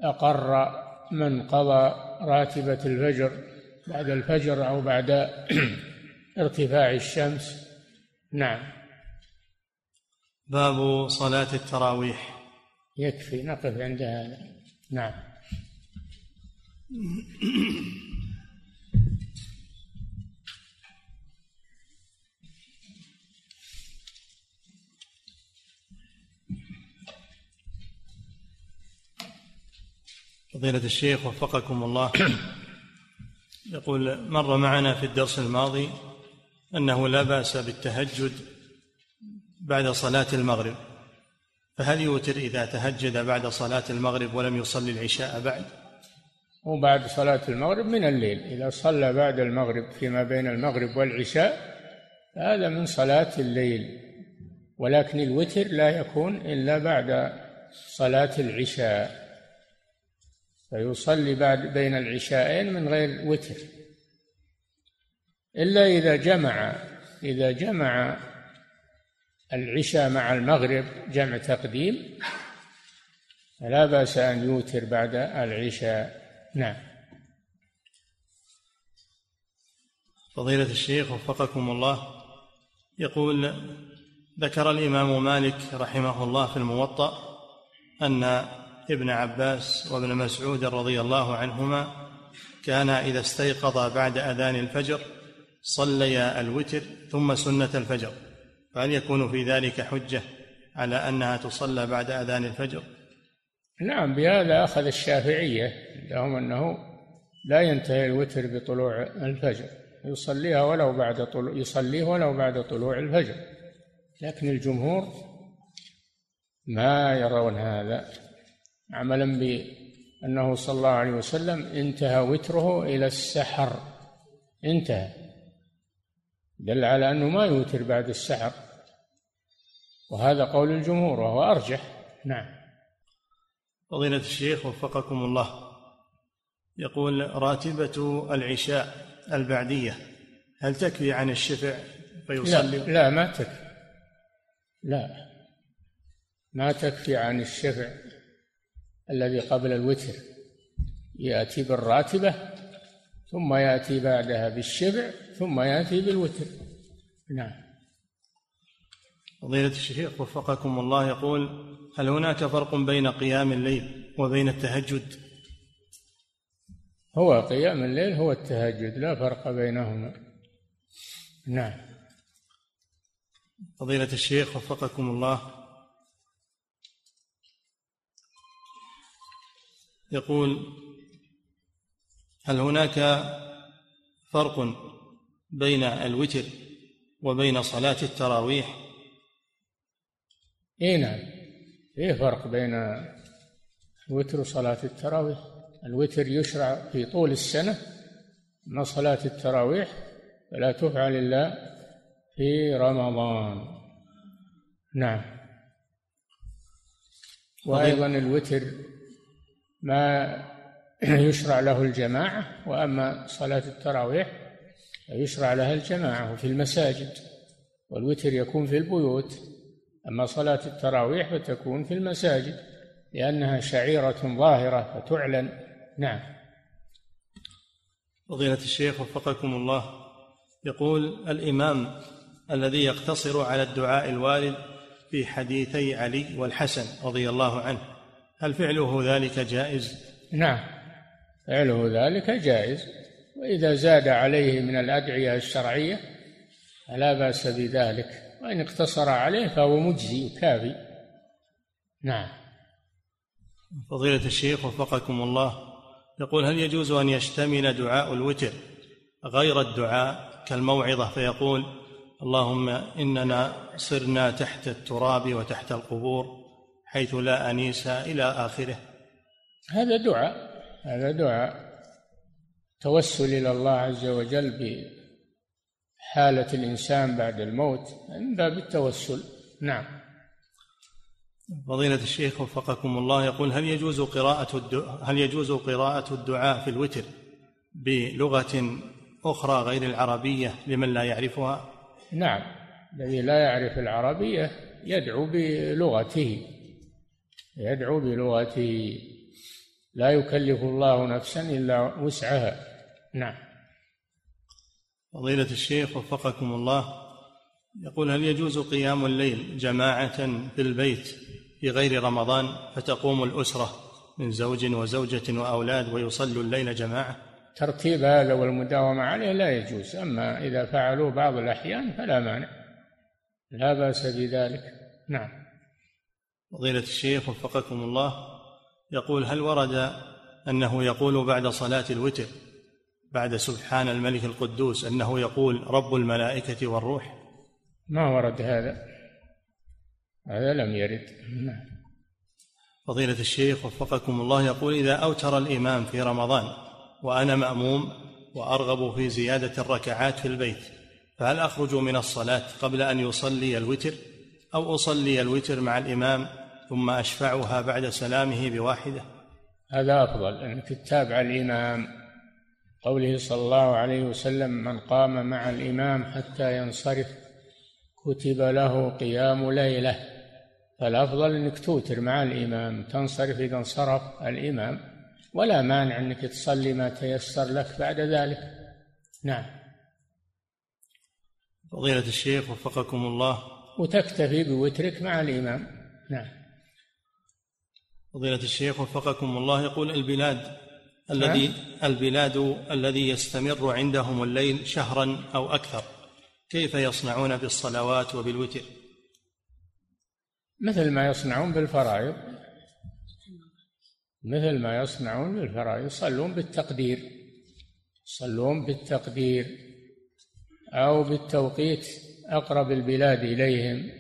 أقر من قضى راتبة الفجر بعد الفجر أو بعد ارتفاع الشمس. نعم. باب صلاة التراويح. يكفي نقف عند هذا. نعم. فضيلة الشيخ وفقكم الله. يقول مر معنا في الدرس الماضي أنه لا بأس بالتهجد بعد صلاة المغرب فهل يوتر إذا تهجد بعد صلاة المغرب ولم يصلي العشاء بعد؟ وبعد صلاة المغرب من الليل. إذا صلى بعد المغرب فيما بين المغرب والعشاء هذا من صلاة الليل. ولكن الوتر لا يكون إلا بعد صلاة العشاء. فيصلي بعد بين العشاءين من غير وتر. إلا إذا جمع إذا جمع العشاء مع المغرب جمع تقديم فلا بأس أن يوتر بعد العشاء. نعم. فضيلة الشيخ وفقكم الله يقول ذكر الإمام مالك رحمه الله في الموطأ أن ابن عباس وابن مسعود رضي الله عنهما كان إذا استيقظ بعد أذان الفجر صليا الوتر ثم سنة الفجر. فهل يكون في ذلك حجة على أنها تصلى بعد أذان الفجر؟ نعم بهذا أخذ الشافعية لهم أنه لا ينتهي الوتر بطلوع الفجر. يصليها ولو بعد طلوع يصليه ولو بعد طلوع الفجر. لكن الجمهور ما يرون هذا. عملا بأنه صلى الله عليه وسلم انتهى وتره إلى السحر. انتهى. دل على أنه ما يوتر بعد السحر. وهذا قول الجمهور وهو أرجح. نعم. فضيلة الشيخ وفقكم الله. يقول راتبة العشاء البعدية هل تكفي عن الشفع فيصلي؟ لا, لا ما تكفي. لا ما تكفي عن الشفع. الذي قبل الوتر يأتي بالراتبة ثم يأتي بعدها بالشفع ثم يأتي بالوتر. نعم. فضيلة الشيخ وفقكم الله يقول هل هناك فرق بين قيام الليل وبين التهجد؟ هو قيام الليل هو التهجد لا فرق بينهما. نعم. فضيلة الشيخ وفقكم الله يقول هل هناك فرق بين الوتر وبين صلاة التراويح؟ إي نعم إيه فرق بين الوتر وصلاة التراويح؟ الوتر يشرع في طول السنة أما صلاة التراويح فلا تفعل إلا في رمضان. نعم. وأيضا الوتر ما يشرع له الجماعة وأما صلاة التراويح فيشرع لها الجماعة في المساجد والوتر يكون في البيوت أما صلاة التراويح فتكون في المساجد لأنها شعيرة ظاهرة فتعلن. نعم. فضيلة الشيخ وفقكم الله. يقول الإمام الذي يقتصر على الدعاء الوارد في حديثي علي والحسن رضي الله عنه. هل فعله ذلك جائز؟ نعم. فعله ذلك جائز. وإذا زاد عليه من الأدعية الشرعية فلا بأس بذلك. وإن اقتصر عليه فهو مجزي كافي. نعم. فضيلة الشيخ وفقكم الله يقول هل يجوز أن يشتمل دعاء الوتر غير الدعاء كالموعظة؟ فيقول اللهم إننا صرنا تحت التراب وتحت القبور. حيث لا أنيس إلى آخره. هذا دعاء هذا دعاء توسل إلى الله عز وجل حالة الإنسان بعد الموت من باب التوسل. نعم. فضيلة الشيخ وفقكم الله يقول هل يجوز قراءة الدعاء هل يجوز قراءة الدعاء في الوتر بلغة أخرى غير العربية لمن لا يعرفها؟ نعم. الذي لا يعرف العربية يدعو بلغته. يدعو بلغته. لا يكلف الله نفسا إلا وسعها. نعم. فضيلة الشيخ وفقكم الله يقول هل يجوز قيام الليل جماعة في البيت في غير رمضان فتقوم الأسرة من زوج وزوجة وأولاد ويصلوا الليل جماعة؟ ترتيب هذا والمداومة عليه لا يجوز أما إذا فعلوا بعض الأحيان فلا مانع. لا بأس بذلك. نعم. فضيلة الشيخ وفقكم الله يقول هل ورد أنه يقول بعد صلاة الوتر بعد سبحان الملك القدوس أنه يقول رب الملائكة والروح؟ ما ورد هذا. هذا لم يرد. نعم. فضيلة الشيخ وفقكم الله يقول إذا أوتر الإمام في رمضان وأنا مأموم وأرغب في زيادة الركعات في البيت فهل أخرج من الصلاة قبل أن يصلي الوتر أو أصلي الوتر مع الإمام ثم أشفعها بعد سلامه بواحدة. هذا أفضل أنك تتابع الإمام قوله صلى الله عليه وسلم من قام مع الإمام حتى ينصرف كتب له قيام ليلة. فالأفضل أنك توتر مع الإمام تنصرف إذا انصرف الإمام ولا مانع أنك تصلي ما تيسر لك بعد ذلك. نعم. فضيلة الشيخ وفقكم الله. وتكتفي بوترك مع الإمام. نعم. فضيلة الشيخ وفقكم الله يقول البلاد الذي. البلاد الذي يستمر عندهم الليل شهرا أو أكثر كيف يصنعون بالصلوات وبالوتر مثل ما يصنعون بالفرائض مثل ما يصنعون بالفرائض يصلون بالتقدير يصلون بالتقدير أو بالتوقيت أقرب البلاد إليهم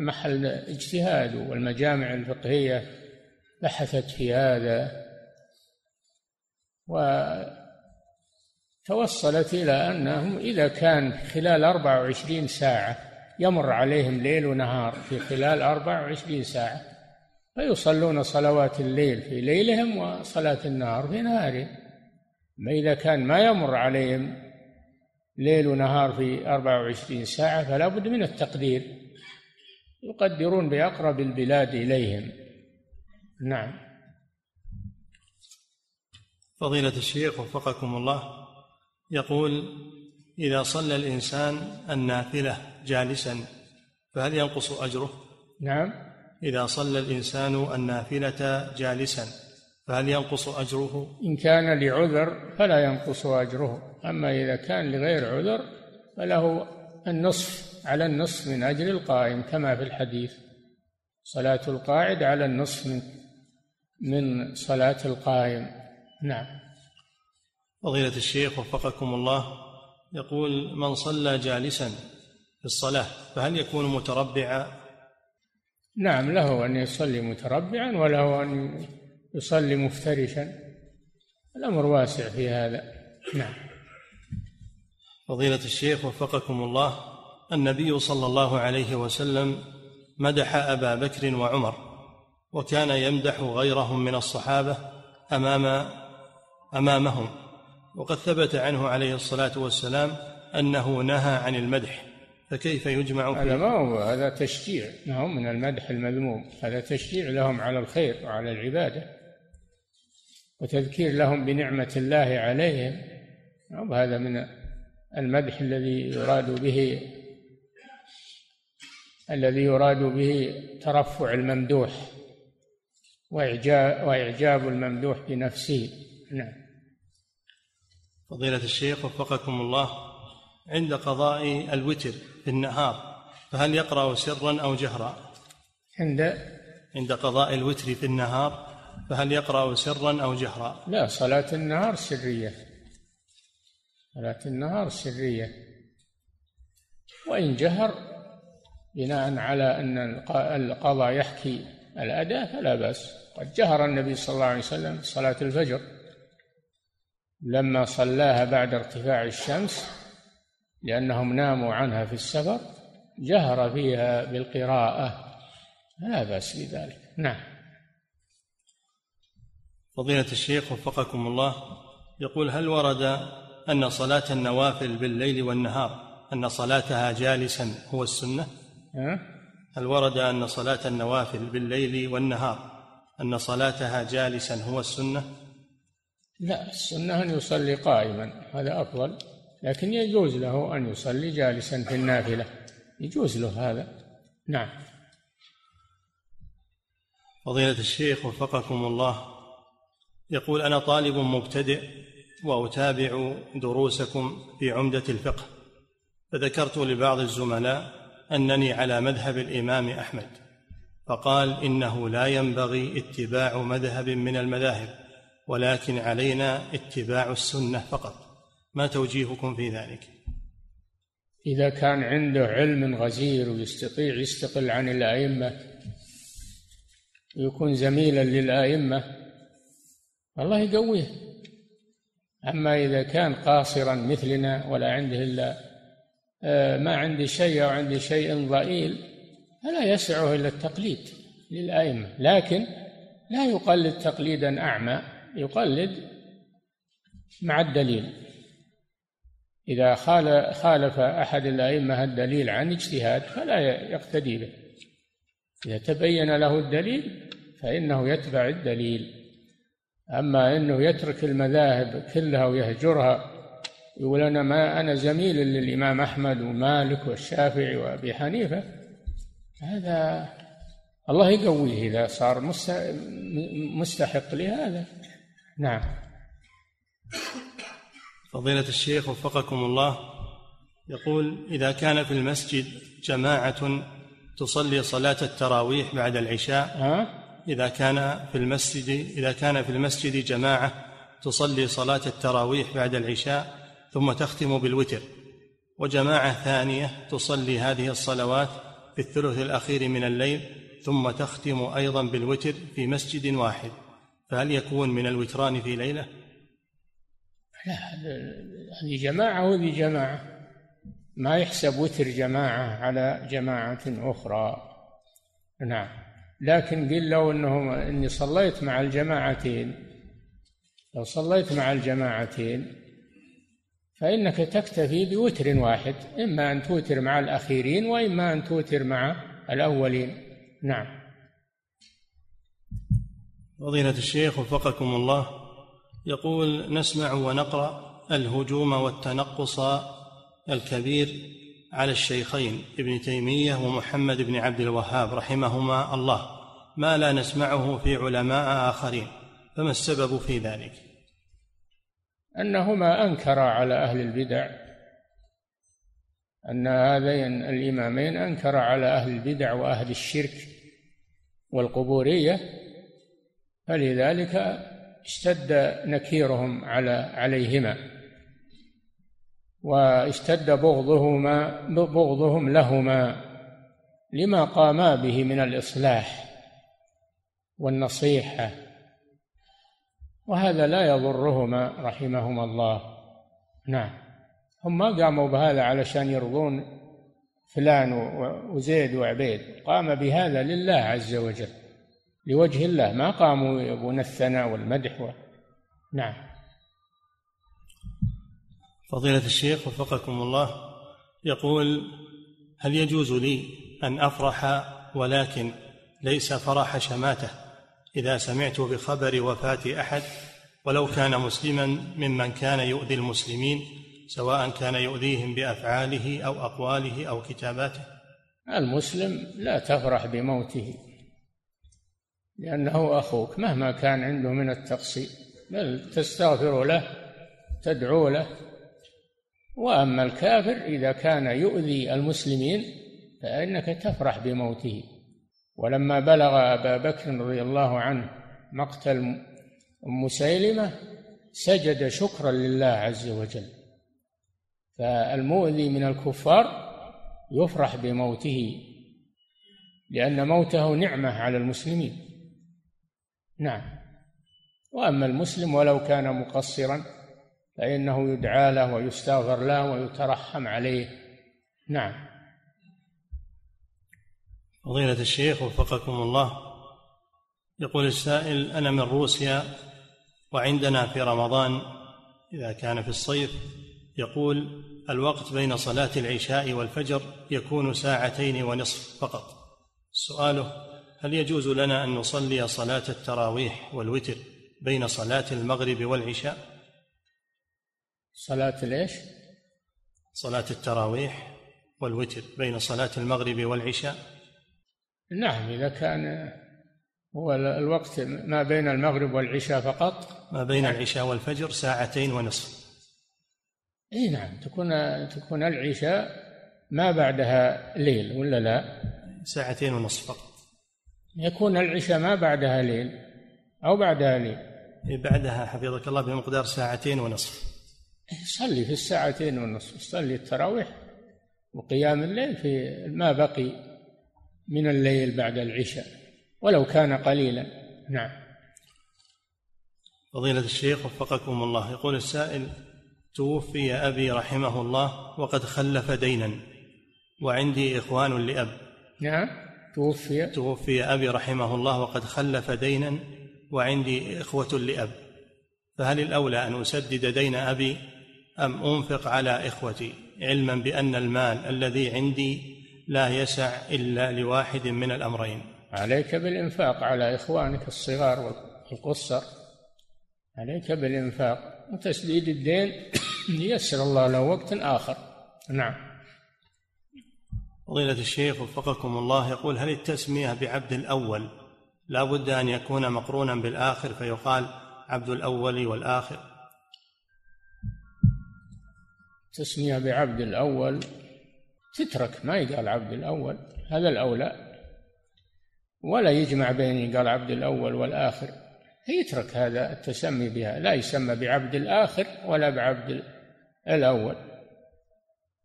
محل اجتهاد والمجامع الفقهية بحثت في هذا وتوصلت إلى أنهم إذا كان خلال 24 ساعة يمر عليهم ليل ونهار في خلال 24 ساعة فيصلون صلوات الليل في ليلهم وصلاة النهار في نهارهم. ما إذا كان ما يمر عليهم ليل ونهار في 24 ساعة فلا بد من التقدير. يقدرون بأقرب البلاد إليهم. نعم فضيلة الشيخ وفقكم الله يقول إذا صلى الإنسان النافلة جالسا فهل ينقص أجره؟ نعم إذا صلى الإنسان النافلة جالسا فهل ينقص أجره؟ إن كان لعذر فلا ينقص أجره أما إذا كان لغير عذر فله النصف على النصف من أجر القائم كما في الحديث صلاة القاعد على النصف من من صلاة القائم. نعم. فضيلة الشيخ وفقكم الله يقول من صلى جالسا في الصلاة فهل يكون متربعا؟ نعم له أن يصلي متربعا وله أن يصلي مفترشا. الأمر واسع في هذا. نعم. فضيلة الشيخ وفقكم الله النبي صلى الله عليه وسلم مدح أبا بكر وعمر وكان يمدح غيرهم من الصحابة أمام أمامهم. وقد ثبت عنه عليه الصلاة والسلام أنه نهى عن المدح فكيف يجمع هذا ما هو هذا تشجيع. ما هو من المدح المذموم؟ هذا تشجيع لهم على الخير وعلى العبادة وتذكير لهم بنعمة الله عليهم. هذا من المدح الذي يراد به الذي يراد به ترفع الممدوح؟ وإعجاب, وإعجاب الممدوح بنفسه نعم. فضيلة الشيخ وفقكم الله عند قضاء الوتر في النهار فهل يقرأ سرا أو جهرا؟ عند عند قضاء الوتر في النهار فهل يقرأ سرا أو جهرا؟ لا صلاة النهار سرية. صلاة النهار سرية. وإن جهر بناء على أن القضاء يحكي الأداء فلا بأس. قد جهر النبي صلى الله عليه وسلم صلاة الفجر. لما صلاها بعد ارتفاع الشمس لأنهم ناموا عنها في السفر جهر فيها بالقراءة. لا بأس بذلك. نعم. فضيلة الشيخ وفقكم الله يقول هل ورد أن صلاة النوافل بالليل والنهار أن صلاتها جالسا هو السنة؟ هل ورد أن صلاة النوافل بالليل والنهار أن صلاتها جالسا هو السنة؟ لا السنة أن يصلي قائما هذا أفضل لكن يجوز له أن يصلي جالسا في النافلة. يجوز له هذا. نعم. فضيلة الشيخ وفقكم الله يقول أنا طالب مبتدئ وأتابع دروسكم في عمدة الفقه فذكرت لبعض الزملاء أنني على مذهب الإمام أحمد فقال إنه لا ينبغي اتباع مذهب من المذاهب ولكن علينا اتباع السنة فقط. ما توجيهكم في ذلك؟ إذا كان عنده علم غزير ويستطيع يستقل عن الأئمة ويكون زميلا للأئمة الله يقويه. أما إذا كان قاصرا مثلنا ولا عنده آه، ما عندي شيء أو عندي شيء ضئيل فلا يسعه إلا التقليد للأئمة. لكن لا يقلد تقليدا أعمى يقلد مع الدليل. إذا خالف أحد الأئمة الدليل عن اجتهاد فلا يقتدي به. إذا تبين له الدليل فإنه يتبع الدليل. أما أنه يترك المذاهب كلها ويهجرها يقول أنا ما أنا زميل للإمام أحمد ومالك والشافعي وأبي حنيفة. هذا الله يقويه إذا صار مستحق لهذا. نعم. فضيلة الشيخ وفقكم الله يقول إذا كان في المسجد جماعة تصلي صلاة التراويح بعد العشاء ها؟ إذا كان في المسجد إذا كان في المسجد جماعة تصلي صلاة التراويح بعد العشاء ثم تختم بالوتر. وجماعة ثانية تصلي هذه الصلوات في الثلث الأخير من الليل ثم تختم أيضا بالوتر في مسجد واحد. فهل يكون من الوتران في ليلة؟ لا هذه جماعة وهذه جماعة. ما يحسب وتر جماعة على جماعة أخرى. نعم. لكن قل لو انه إني صليت مع الجماعتين. لو صليت مع الجماعتين فإنك تكتفي بوتر واحد إما أن توتر مع الأخيرين وإما أن توتر مع الأولين. نعم. فضيلة الشيخ وفقكم الله يقول نسمع ونقرأ الهجوم والتنقص الكبير على الشيخين ابن تيمية ومحمد بن عبد الوهاب رحمهما الله ما لا نسمعه في علماء آخرين فما السبب في ذلك؟ أنهما أنكرا على أهل البدع. أن هذين الإمامين أنكرا على أهل البدع وأهل الشرك والقبورية فلذلك اشتد نكيرهم على عليهما واشتد بغضهما بغضهم لهما لما قاما به من الإصلاح والنصيحة وهذا لا يضرهما رحمهما الله. نعم. هم ما قاموا بهذا علشان يرضون فلان وزيد وعبيد. قام بهذا لله عز وجل لوجه الله. ما قاموا يبون الثناء والمدح و... نعم. فضيلة الشيخ وفقكم الله يقول هل يجوز لي أن أفرح ولكن ليس فرح شماتة؟ إذا سمعت بخبر وفاة أحد ولو كان مسلما ممن كان يؤذي المسلمين سواء كان يؤذيهم بأفعاله أو أقواله أو كتاباته. المسلم لا تفرح بموته لأنه أخوك مهما كان عنده من التقصير بل تستغفر له تدعو له. وأما الكافر إذا كان يؤذي المسلمين فإنك تفرح بموته. ولما بلغ أبا بكر رضي الله عنه مقتل مسيلمة سجد شكرا لله عز وجل. فالمؤذي من الكفار يفرح بموته لأن موته نعمة على المسلمين. نعم. وأما المسلم ولو كان مقصرا فإنه يدعى له ويستغفر له ويترحم عليه. نعم. فضيلة الشيخ وفقكم الله. يقول السائل أنا من روسيا وعندنا في رمضان إذا كان في الصيف يقول الوقت بين صلاة العشاء والفجر يكون ساعتين ونصف فقط. سؤاله هل يجوز لنا أن نصلي صلاة التراويح والوتر بين صلاة المغرب والعشاء؟ صلاة ليش؟ صلاة التراويح والوتر بين صلاة المغرب والعشاء. نعم إذا كان هو الوقت ما بين المغرب والعشاء فقط. ما بين العشاء والفجر ساعتين ونصف. إي نعم تكون تكون العشاء ما بعدها ليل ولا لا؟ ساعتين ونصف فقط. يكون العشاء ما بعدها ليل أو بعدها ليل. بعدها حفظك الله بمقدار ساعتين ونصف. صلي في الساعتين ونصف صلي التراويح وقيام الليل في ما بقي. من الليل بعد العشاء ولو كان قليلا. نعم. فضيلة الشيخ وفقكم الله. يقول السائل توفي أبي رحمه الله وقد خلف دينا وعندي إخوان لأب. نعم. توفي. توفي أبي رحمه الله وقد خلف دينا وعندي إخوة لأب. فهل الأولى أن أسدد دين أبي أم أنفق على إخوتي؟ علما بأن المال الذي عندي لا يسع إلا لواحد من الأمرين. عليك بالإنفاق على إخوانك الصغار والقصر. عليك بالإنفاق وتسديد الدين ييسر الله له وقت آخر. نعم. فضيلة الشيخ وفقكم الله يقول هل التسمية بعبد الأول لا بد أن يكون مقرونا بالآخر؟ فيقال عبد الأول والآخر. تسمية بعبد الأول تترك ما يقال عبد الأول هذا الأولى. ولا يجمع بين يقال عبد الأول والآخر. يترك هذا التسمي بها لا يسمى بعبد الآخر ولا بعبد الأول.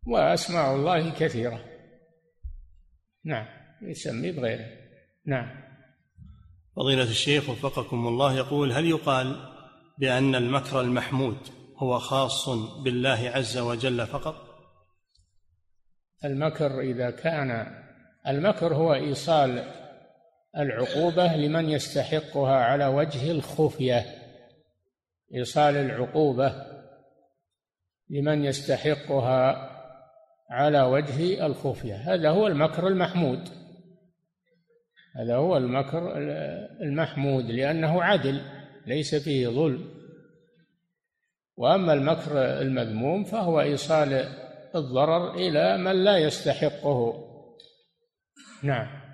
وأسماء الله كثيرة. نعم يسمي بغيره. نعم. فضيلة الشيخ وفقكم الله يقول هل يقال بأن المكر المحمود هو خاص بالله عز وجل فقط؟ المكر إذا كان. المكر هو إيصال العقوبة لمن يستحقها على وجه الخفية. إيصال العقوبة لمن يستحقها على وجه الخفية. هذا هو المكر المحمود. هذا هو المكر المحمود لأنه عدل ليس فيه ظلم. وأما المكر المذموم فهو إيصال الضرر إلى من لا يستحقه. نعم.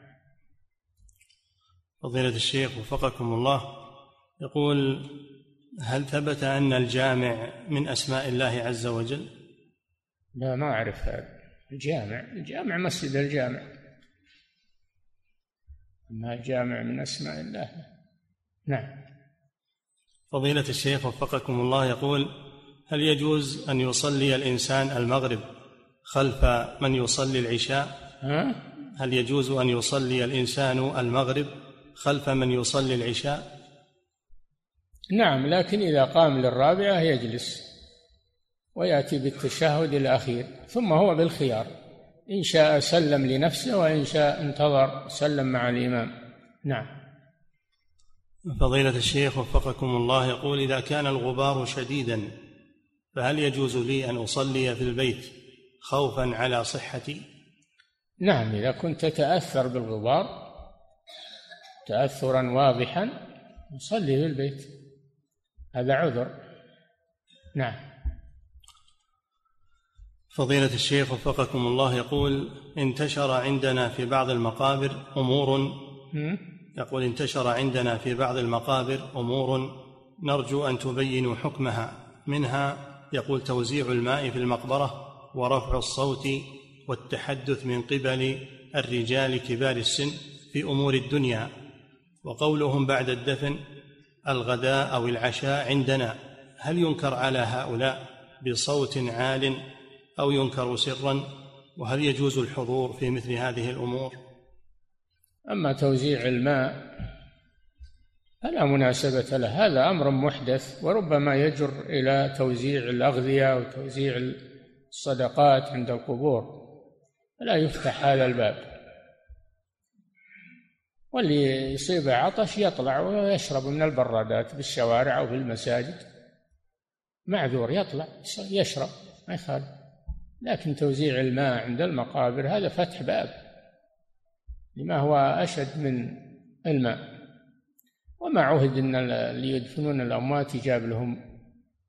فضيلة الشيخ وفقكم الله يقول هل ثبت أن الجامع من أسماء الله عز وجل؟ لا ما أعرف هذا. الجامع الجامع مسجد الجامع. أما جامع من أسماء الله. نعم. فضيلة الشيخ وفقكم الله يقول هل يجوز أن يصلي الإنسان المغرب خلف من يصلي العشاء؟ ها؟ هل يجوز أن يصلي الإنسان المغرب خلف من يصلي العشاء؟ نعم لكن إذا قام للرابعة يجلس ويأتي بالتشهد الأخير ثم هو بالخيار إن شاء سلم لنفسه وإن شاء انتظر سلم مع الإمام. نعم. فضيلة الشيخ وفقكم الله يقول إذا كان الغبار شديدا فهل يجوز لي أن أصلي في البيت خوفا على صحتي؟ نعم إذا كنت تتأثر بالغبار تأثرا واضحا صلي في البيت. هذا عذر. نعم. فضيلة الشيخ وفقكم الله يقول انتشر عندنا في بعض المقابر أمور. يقول انتشر عندنا في بعض المقابر أمور. نرجو أن تبينوا حكمها منها يقول توزيع الماء في المقبرة ورفع الصوت والتحدث من قبل الرجال كبار السن في أمور الدنيا. وقولهم بعد الدفن الغداء أو العشاء عندنا. هل ينكر على هؤلاء بصوت عال أو ينكر سرا؟ وهل يجوز الحضور في مثل هذه الأمور؟ أما توزيع الماء فلا مناسبة له. هذا أمر محدث وربما يجر إلى توزيع الأغذية وتوزيع الصدقات عند القبور. فلا يفتح هذا الباب. واللي يصيبه عطش يطلع ويشرب من البرادات بالشوارع أو في المساجد. معذور يطلع يشرب ما يخالف. لكن توزيع الماء عند المقابر هذا فتح باب لما هو أشد من الماء. وما عهد أن اللي يدفنون الأموات يجاب لهم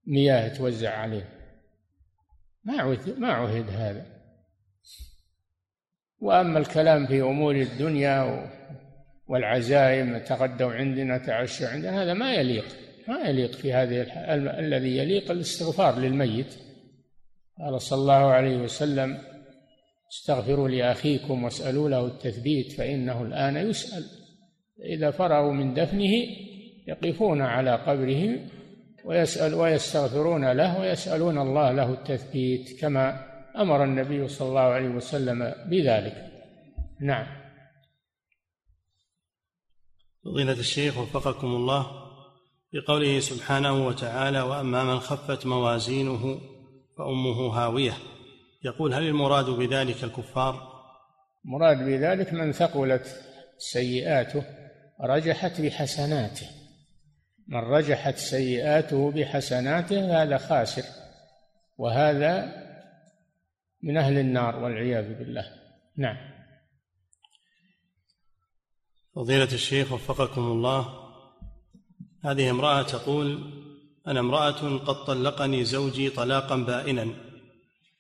مياه توزع عليهم ما عهد ما عهد هذا. وأما الكلام في أمور الدنيا والعزائم تغدوا عندنا تعشوا عندنا هذا ما يليق. ما يليق في هذه الذي يليق الاستغفار للميت. قال صلى الله عليه وسلم استغفروا لأخيكم واسألوا له التثبيت فإنه الآن يسأل. إذا فرغوا من دفنه يقفون على قبره ويسأل ويستغفرون له ويسألون الله له التثبيت كما أمر النبي صلى الله عليه وسلم بذلك. نعم. فضيلة الشيخ وفقكم الله بقوله سبحانه وتعالى وأما من خفت موازينه فأمه هاوية. يقول هل المراد بذلك الكفار؟ مراد بذلك من ثقلت سيئاته. رجحت بحسناته. من رجحت سيئاته بحسناته هذا خاسر وهذا من أهل النار والعياذ بالله. نعم. فضيلة الشيخ وفقكم الله هذه امرأة تقول أنا امرأة قد طلقني زوجي طلاقا بائنا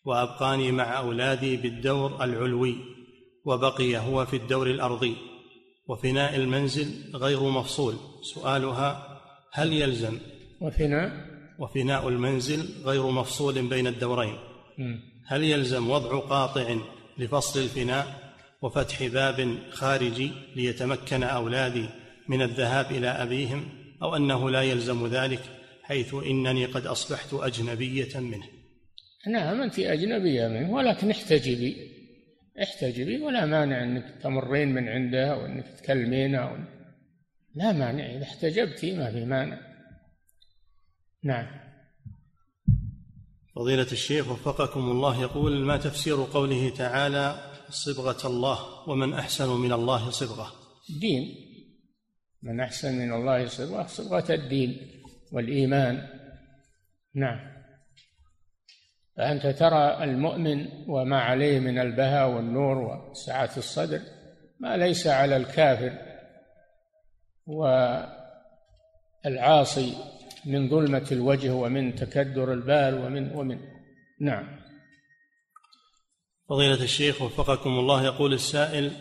وأبقاني مع أولادي بالدور العلوي وبقي هو في الدور الأرضي. وفناء المنزل غير مفصول. سؤالها هل يلزم؟ وفناء؟ وفناء المنزل غير مفصول بين الدورين. هل يلزم وضع قاطع لفصل الفناء وفتح باب خارجي ليتمكن أولادي من الذهاب إلى أبيهم أو أنه لا يلزم ذلك حيث إنني قد أصبحت أجنبية منه؟ نعم أنت أجنبية منه ولكن احتجبي. احتجبي ولا مانع أنك تمرين من عنده وأنك تكلمين أو لا مانع إذا احتجبتي ما في مانع. نعم. فضيلة الشيخ وفقكم الله يقول ما تفسير قوله تعالى صبغة الله ومن أحسن من الله صبغة؟ دين. من أحسن من الله صبغة صبغة الدين والإيمان. نعم. فأنت ترى المؤمن وما عليه من البهاء والنور وسعة الصدر ما ليس على الكافر والعاصي من ظلمة الوجه ومن تكدر البال ومن ومن. نعم. فضيلة الشيخ وفقكم الله يقول السائل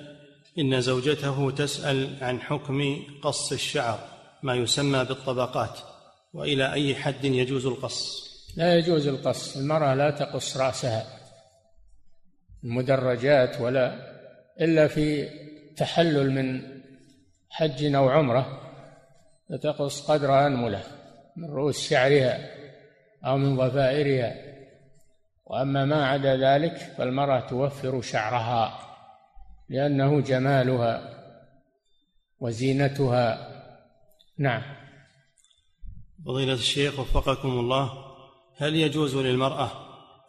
إن زوجته تسأل عن حكم قص الشعر ما يسمى بالطبقات وإلى أي حد يجوز القص؟ لا يجوز القص المرأة لا تقص رأسها. المدرجات ولا إلا في تحلل من حج أو عمرة فتقص قدر أنملة من رؤوس شعرها أو من ضفائرها وأما ما عدا ذلك فالمرأة توفر شعرها لأنه جمالها وزينتها. نعم. فضيلة الشيخ وفقكم الله. هل يجوز للمرأة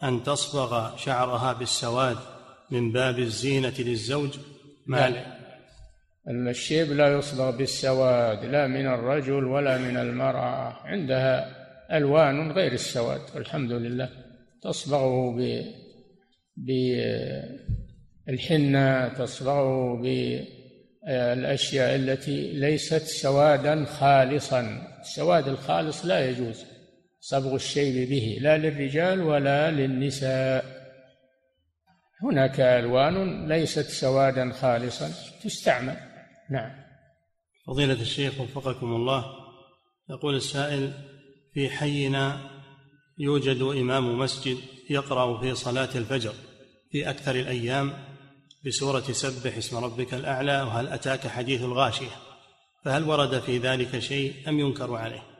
أن تصبغ شعرها بالسواد من باب الزينة للزوج؟ مع الشيب لا يصبغ بالسواد لا من الرجل ولا من المرأة. عندها ألوان غير السواد والحمد لله. تصبغه ب بالحنة تصبغه بالأشياء التي ليست سوادا خالصا. السواد الخالص لا يجوز. صبغ الشيب به لا للرجال ولا للنساء. هناك ألوان ليست سوادا خالصا تستعمل. نعم. فضيلة الشيخ وفقكم الله يقول السائل في حينا يوجد إمام مسجد يقرأ في صلاة الفجر في أكثر الأيام بسورة سبح اسم ربك الأعلى وهل أتاك حديث الغاشية؟ فهل ورد في ذلك شيء أم ينكر عليه؟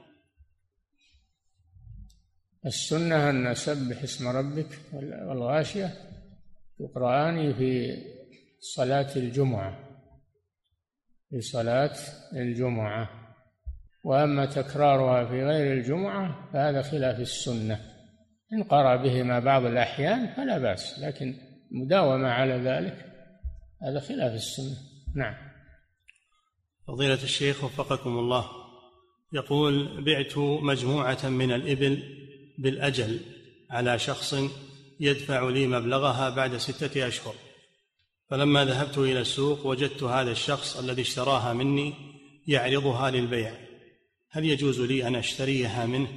السنة أن نسبح اسم ربك والغاشية يقرآن في صلاة الجمعة في صلاة الجمعة. وأما تكرارها في غير الجمعة فهذا خلاف السنة. إن قرأ بهما بعض الأحيان فلا بأس لكن مداومة على ذلك هذا خلاف السنة. نعم. فضيلة الشيخ وفقكم الله. يقول بعت مجموعة من الإبل بالأجل على شخص يدفع لي مبلغها بعد ستة أشهر. فلما ذهبت إلى السوق وجدت هذا الشخص الذي اشتراها مني يعرضها للبيع. هل يجوز لي أن أشتريها منه؟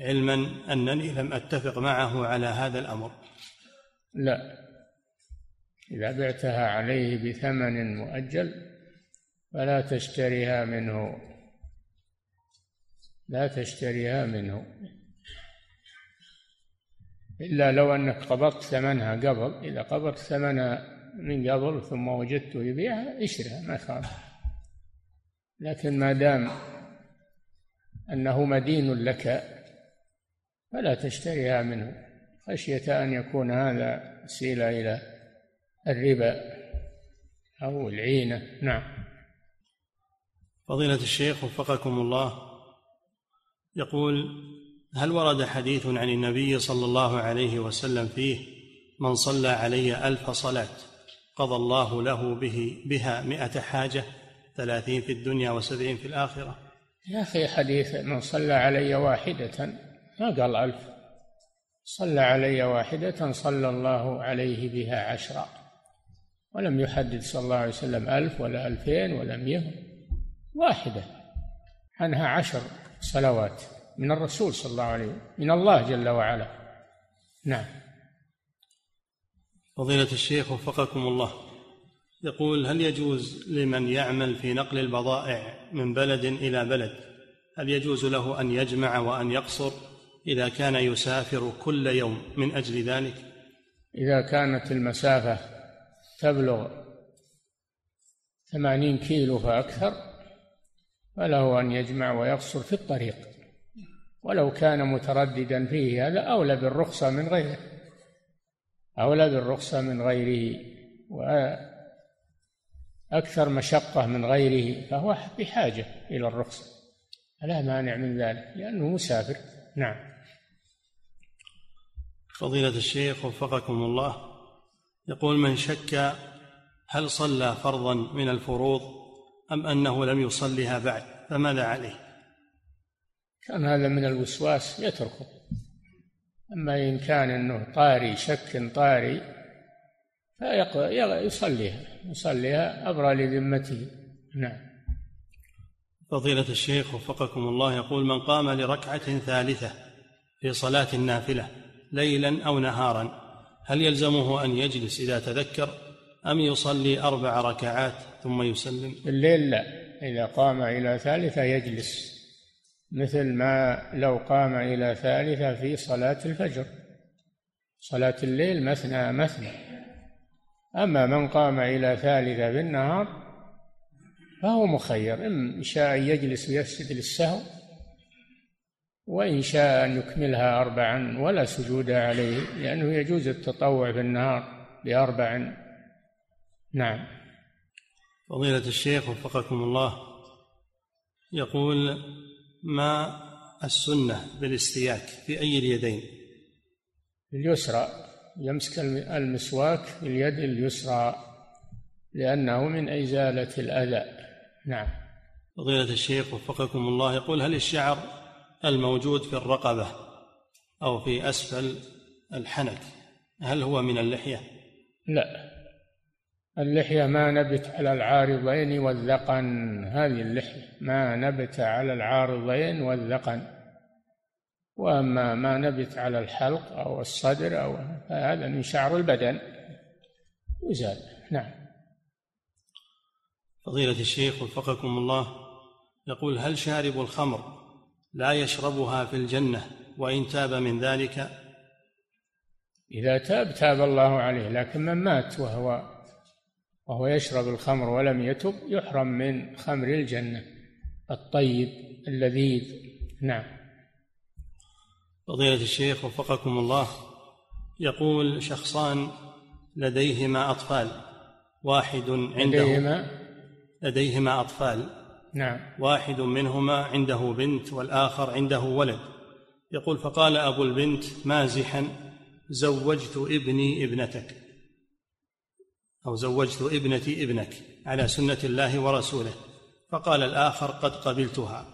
علما أنني لم أتفق معه على هذا الأمر. لا. إذا بعتها عليه بثمن مؤجل فلا تشتريها منه. لا تشتريها منه. إلا لو أنك قبضت ثمنها قبل إذا قبضت ثمنها من قبل ثم وجدته يبيعها اشترها ما يخالف. لكن ما دام أنه مدين لك فلا تشتريها منه. خشية أن يكون هذا وسيلة إلى الربا أو العينة. نعم. فضيلة الشيخ وفقكم الله يقول هل ورد حديث عن النبي صلى الله عليه وسلم فيه من صلى علي ألف صلاة قضى الله له به بها مئة حاجة ثلاثين في الدنيا وسبعين في الآخرة؟ يا أخي حديث من صلى علي واحدة ما قال ألف؟ صلى علي واحدة صلى الله عليه بها عشرا ولم يحدد صلى الله عليه وسلم ألف ولا ألفين ولا مئة واحدة. عنها عشر صلوات. من الرسول صلى الله عليه وسلم من الله جل وعلا. نعم. فضيلة الشيخ وفقكم الله. يقول هل يجوز لمن يعمل في نقل البضائع من بلد إلى بلد؟ هل يجوز له أن يجمع وأن يقصر إذا كان يسافر كل يوم من أجل ذلك؟ إذا كانت المسافة تبلغ ثمانين كيلو فأكثر فله أن يجمع ويقصر في الطريق. ولو كان مترددا فيه هذا أولى بالرخصة من غيره. أولى بالرخصة من غيره وأكثر مشقة من غيره فهو بحاجة إلى الرخصة. لا مانع من ذلك لأنه مسافر. نعم. فضيلة الشيخ وفقكم الله. يقول من شك هل صلى فرضا من الفروض أم أنه لم يصلها بعد فماذا عليه؟ كان هذا من الوسواس؟ يتركه. أما إن كان أنه طاري شك طاري فيصليها يصليها. أبرى لذمته. نعم. فضيلة الشيخ وفقكم الله يقول من قام لركعة ثالثة في صلاة النافلة ليلا أو نهارا هل يلزمه أن يجلس إذا تذكر أم يصلي أربع ركعات ثم يسلم؟ الليل لا. إذا قام إلى ثالثة يجلس. مثل ما لو قام إلى ثالثة في صلاة الفجر. صلاة الليل مثنى مثنى. أما من قام إلى ثالثة بالنهار فهو مخير. إن شاء يجلس ويسجد للسهو وإن شاء أن يكملها أربعا ولا سجود عليه لأنه يجوز التطوع في النهار بأربع نعم. فضيلة الشيخ وفقكم الله يقول ما السنة بالاستياك في أي اليدين؟ اليسرى يمسك المسواك في اليد اليسرى لأنه من إزالة الأذى. نعم. فضيلة الشيخ وفقكم الله يقول هل الشعر الموجود في الرقبة أو في أسفل الحنك هل هو من اللحية؟ لا. اللحية ما نبت على العارضين والذقن. هذه اللحية ما نبت على العارضين والذقن. وأما ما نبت على الحلق أو الصدر أو هذا من شعر البدن. يزال نعم. فضيلة الشيخ وفقكم الله يقول هل شارب الخمر لا يشربها في الجنة وإن تاب من ذلك؟ إذا تاب تاب الله عليه لكن من مات وهو وهو يشرب الخمر ولم يتب يحرم من خمر الجنة. الطيب اللذيذ. نعم. فضيلة الشيخ وفقكم الله يقول شخصان لديهما أطفال. واحد عنده لديهما؟ لديهما أطفال. نعم. واحد منهما عنده بنت والآخر عنده ولد. يقول فقال أبو البنت مازحا زوجت ابني ابنتك. أو زوجت ابنتي ابنك على سنة الله ورسوله فقال الآخر قد قبلتها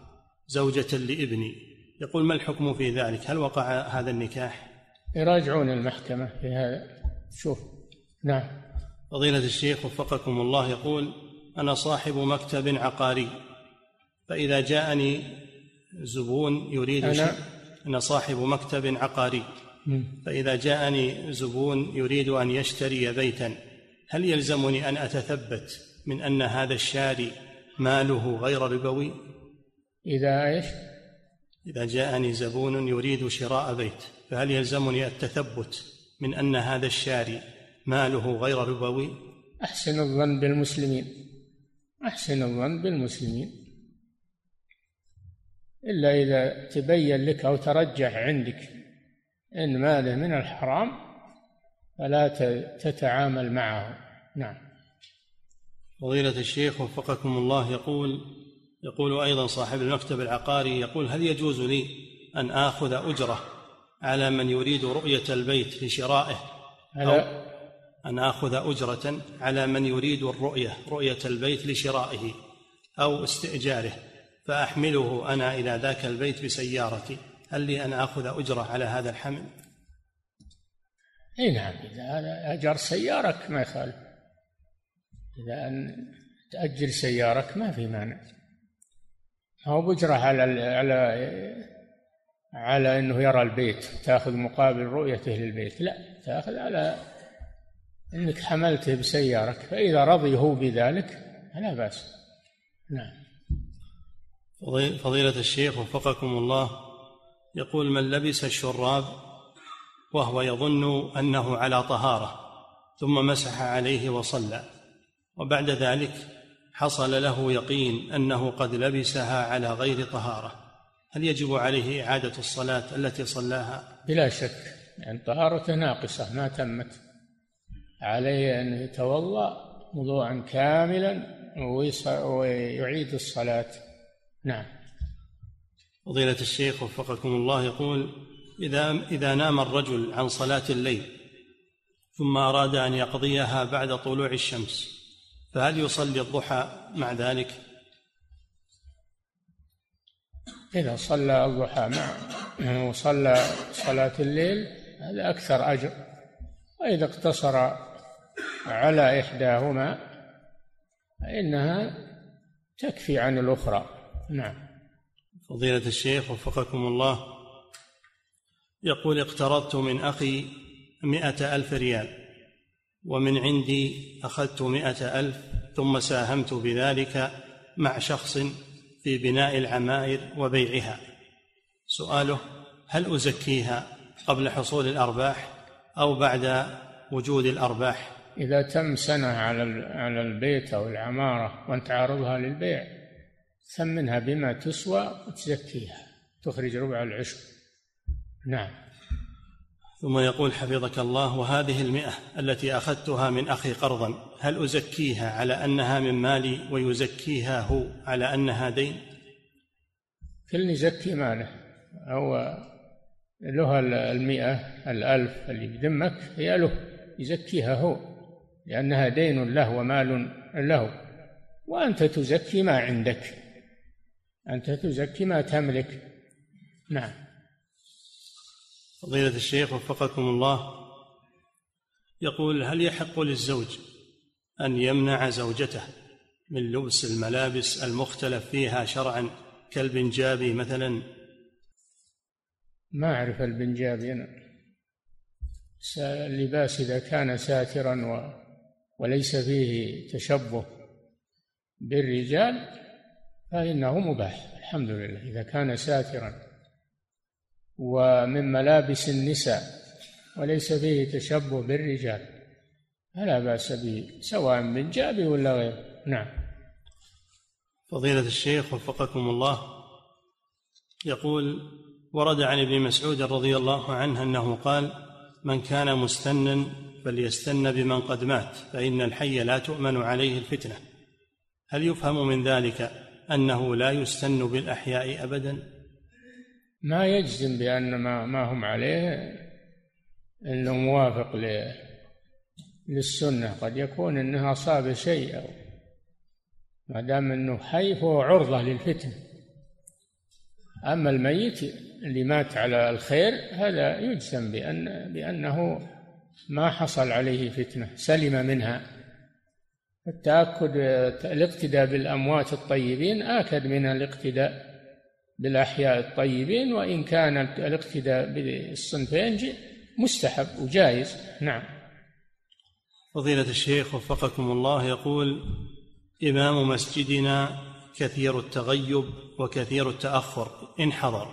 زوجة لابني. يقول ما الحكم في ذلك؟ هل وقع هذا النكاح؟ يراجعون المحكمة في هذا. شوف نعم. فضيلة الشيخ وفقكم الله يقول أنا صاحب مكتب عقاري فإذا جاءني زبون يريد أنا؟ أنا صاحب مكتب عقاري. فإذا جاءني زبون يريد أن يشتري بيتا هل يلزمني أن أتثبت من أن هذا الشاري ماله غير ربوي؟ إذا إيش؟ إذا جاءني زبون يريد شراء بيت فهل يلزمني التثبت من أن هذا الشاري ماله غير ربوي؟ أحسن الظن بالمسلمين. أحسن الظن بالمسلمين. إلا إذا تبين لك أو ترجح عندك إن ماله من الحرام فلا تتعامل معه. نعم. فضيلة الشيخ وفقكم الله يقول يقول أيضا صاحب المكتب العقاري يقول هل يجوز لي أن آخذ أجرة على من يريد رؤية البيت لشرائه؟ أو أن آخذ أجرة على من يريد الرؤية رؤية البيت لشرائه أو استئجاره فأحمله أنا إلى ذاك البيت بسيارتي؟ هل لي أن آخذ أجرة على هذا الحمل؟ إي نعم إذا أجر سيارك ما يخالف. إذا أن تأجر سيارك ما في مانع. هو بجرة على على على إنه يرى البيت تأخذ مقابل رؤيته للبيت. لا تأخذ على إنك حملته بسيارك فإذا رضي هو بذلك فلا بأس. نعم. فضيلة الشيخ وفقكم الله يقول من لبس الشراب وهو يظن أنه على طهارة ثم مسح عليه وصلى. وبعد ذلك حصل له يقين أنه قد لبسها على غير طهارة. هل يجب عليه إعادة الصلاة التي صلاها؟ بلا شك يعني طهارته ناقصة ما تمت. عليه أن يتوضأ وضوءا كاملا ويعيد الصلاة. نعم. فضيلة الشيخ وفقكم الله يقول إذا إذا نام الرجل عن صلاة الليل ثم أراد أن يقضيها بعد طلوع الشمس فهل يصلي الضحى مع ذلك؟ إذا صلى الضحى مع وصلى صلاة الليل هذا أكثر أجر. وإذا اقتصر على إحداهما فإنها تكفي عن الأخرى. نعم. فضيلة الشيخ وفقكم الله يقول اقترضت من أخي مئة ألف ريال ومن عندي أخذت مئة ألف ثم ساهمت بذلك مع شخص في بناء العمائر وبيعها. سؤاله هل أزكيها قبل حصول الأرباح أو بعد وجود الأرباح؟ إذا تم سنة على على البيت أو العمارة وأنت عارضها للبيع ثمنها بما تسوى وتزكيها تخرج ربع العشر. نعم. ثم يقول حفظك الله وهذه المئة التي أخذتها من أخي قرضا هل أزكيها على أنها من مالي ويزكيها هو على أنها دين؟ كل يزكي ماله. هو له المئة الألف اللي بذمك هي له. يزكيها هو لأنها دين له ومال له. وأنت تزكي ما عندك. أنت تزكي ما تملك. نعم. فضيلة الشيخ وفقكم الله. يقول هل يحق للزوج أن يمنع زوجته من لبس الملابس المختلف فيها شرعا كالبنجابي مثلا؟ ما أعرف البنجابي أنا. اللباس إذا كان ساترا و وليس فيه تشبه بالرجال فإنه مباح. الحمد لله. إذا كان ساترا ومن ملابس النساء وليس فيه تشبه بالرجال. فلا بأس به سواء من جابي ولا غيره نعم. فضيلة الشيخ وفقكم الله. يقول ورد عن ابن مسعود رضي الله عنه أنه قال من كان مستنا فليستن بمن قد مات فإن الحي لا تؤمن عليه الفتنة. هل يفهم من ذلك أنه لا يستن بالأحياء أبدا؟ ما يجزم بأن ما, ما هم عليه أنه موافق للسنة. قد يكون أنه أصاب شيء ما دام أنه حي فهو عرضة للفتن. أما الميت اللي مات على الخير هذا يجزم بأن بأنه ما حصل عليه فتنة سلم منها. التأكد الاقتداء بالأموات الطيبين آكد من الاقتداء. بالأحياء الطيبين وإن كان الاقتداء بالصنفين مستحب وجائز نعم. فضيلة الشيخ وفقكم الله يقول إمام مسجدنا كثير التغيب وكثير التأخر إن حضر.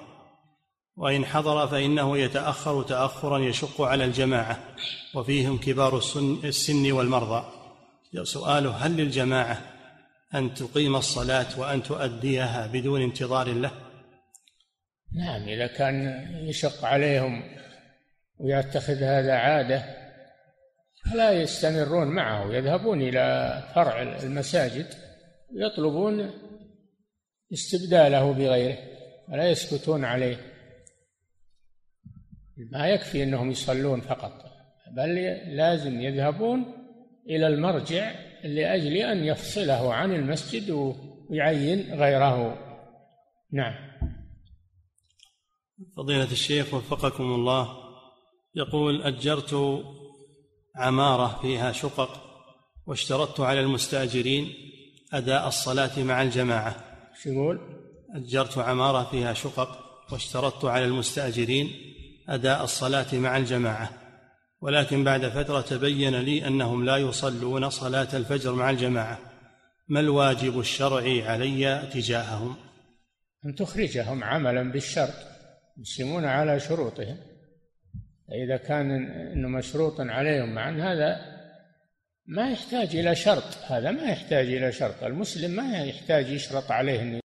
وإن حضر فإنه يتأخر تأخرا يشق على الجماعة وفيهم كبار السن والمرضى. سؤاله هل للجماعة أن تقيم الصلاة وأن تؤديها بدون انتظار له؟ نعم إذا كان يشق عليهم ويتخذ هذا عادة فلا يستمرون معه يذهبون إلى فرع المساجد يطلبون استبداله بغيره ولا يسكتون عليه. ما يكفي أنهم يصلون فقط بل لازم يذهبون إلى المرجع لأجل أن يفصله عن المسجد ويعين غيره. نعم. فضيلة الشيخ وفقكم الله يقول أجرت عمارة فيها شقق واشترطت على المستأجرين أداء الصلاة مع الجماعة. شو يقول؟ أجرت عمارة فيها شقق واشترطت على المستأجرين أداء الصلاة مع الجماعة. ولكن بعد فترة تبين لي أنهم لا يصلون صلاة الفجر مع الجماعة. ما الواجب الشرعي علي تجاههم؟ أن تخرجهم عملا بالشرط. يسلمون على شروطهم. إذا كان إنه مشروط عليهم مع أن هذا ما يحتاج إلى شرط هذا ما يحتاج إلى شرط. المسلم ما يحتاج يشرط عليه أنه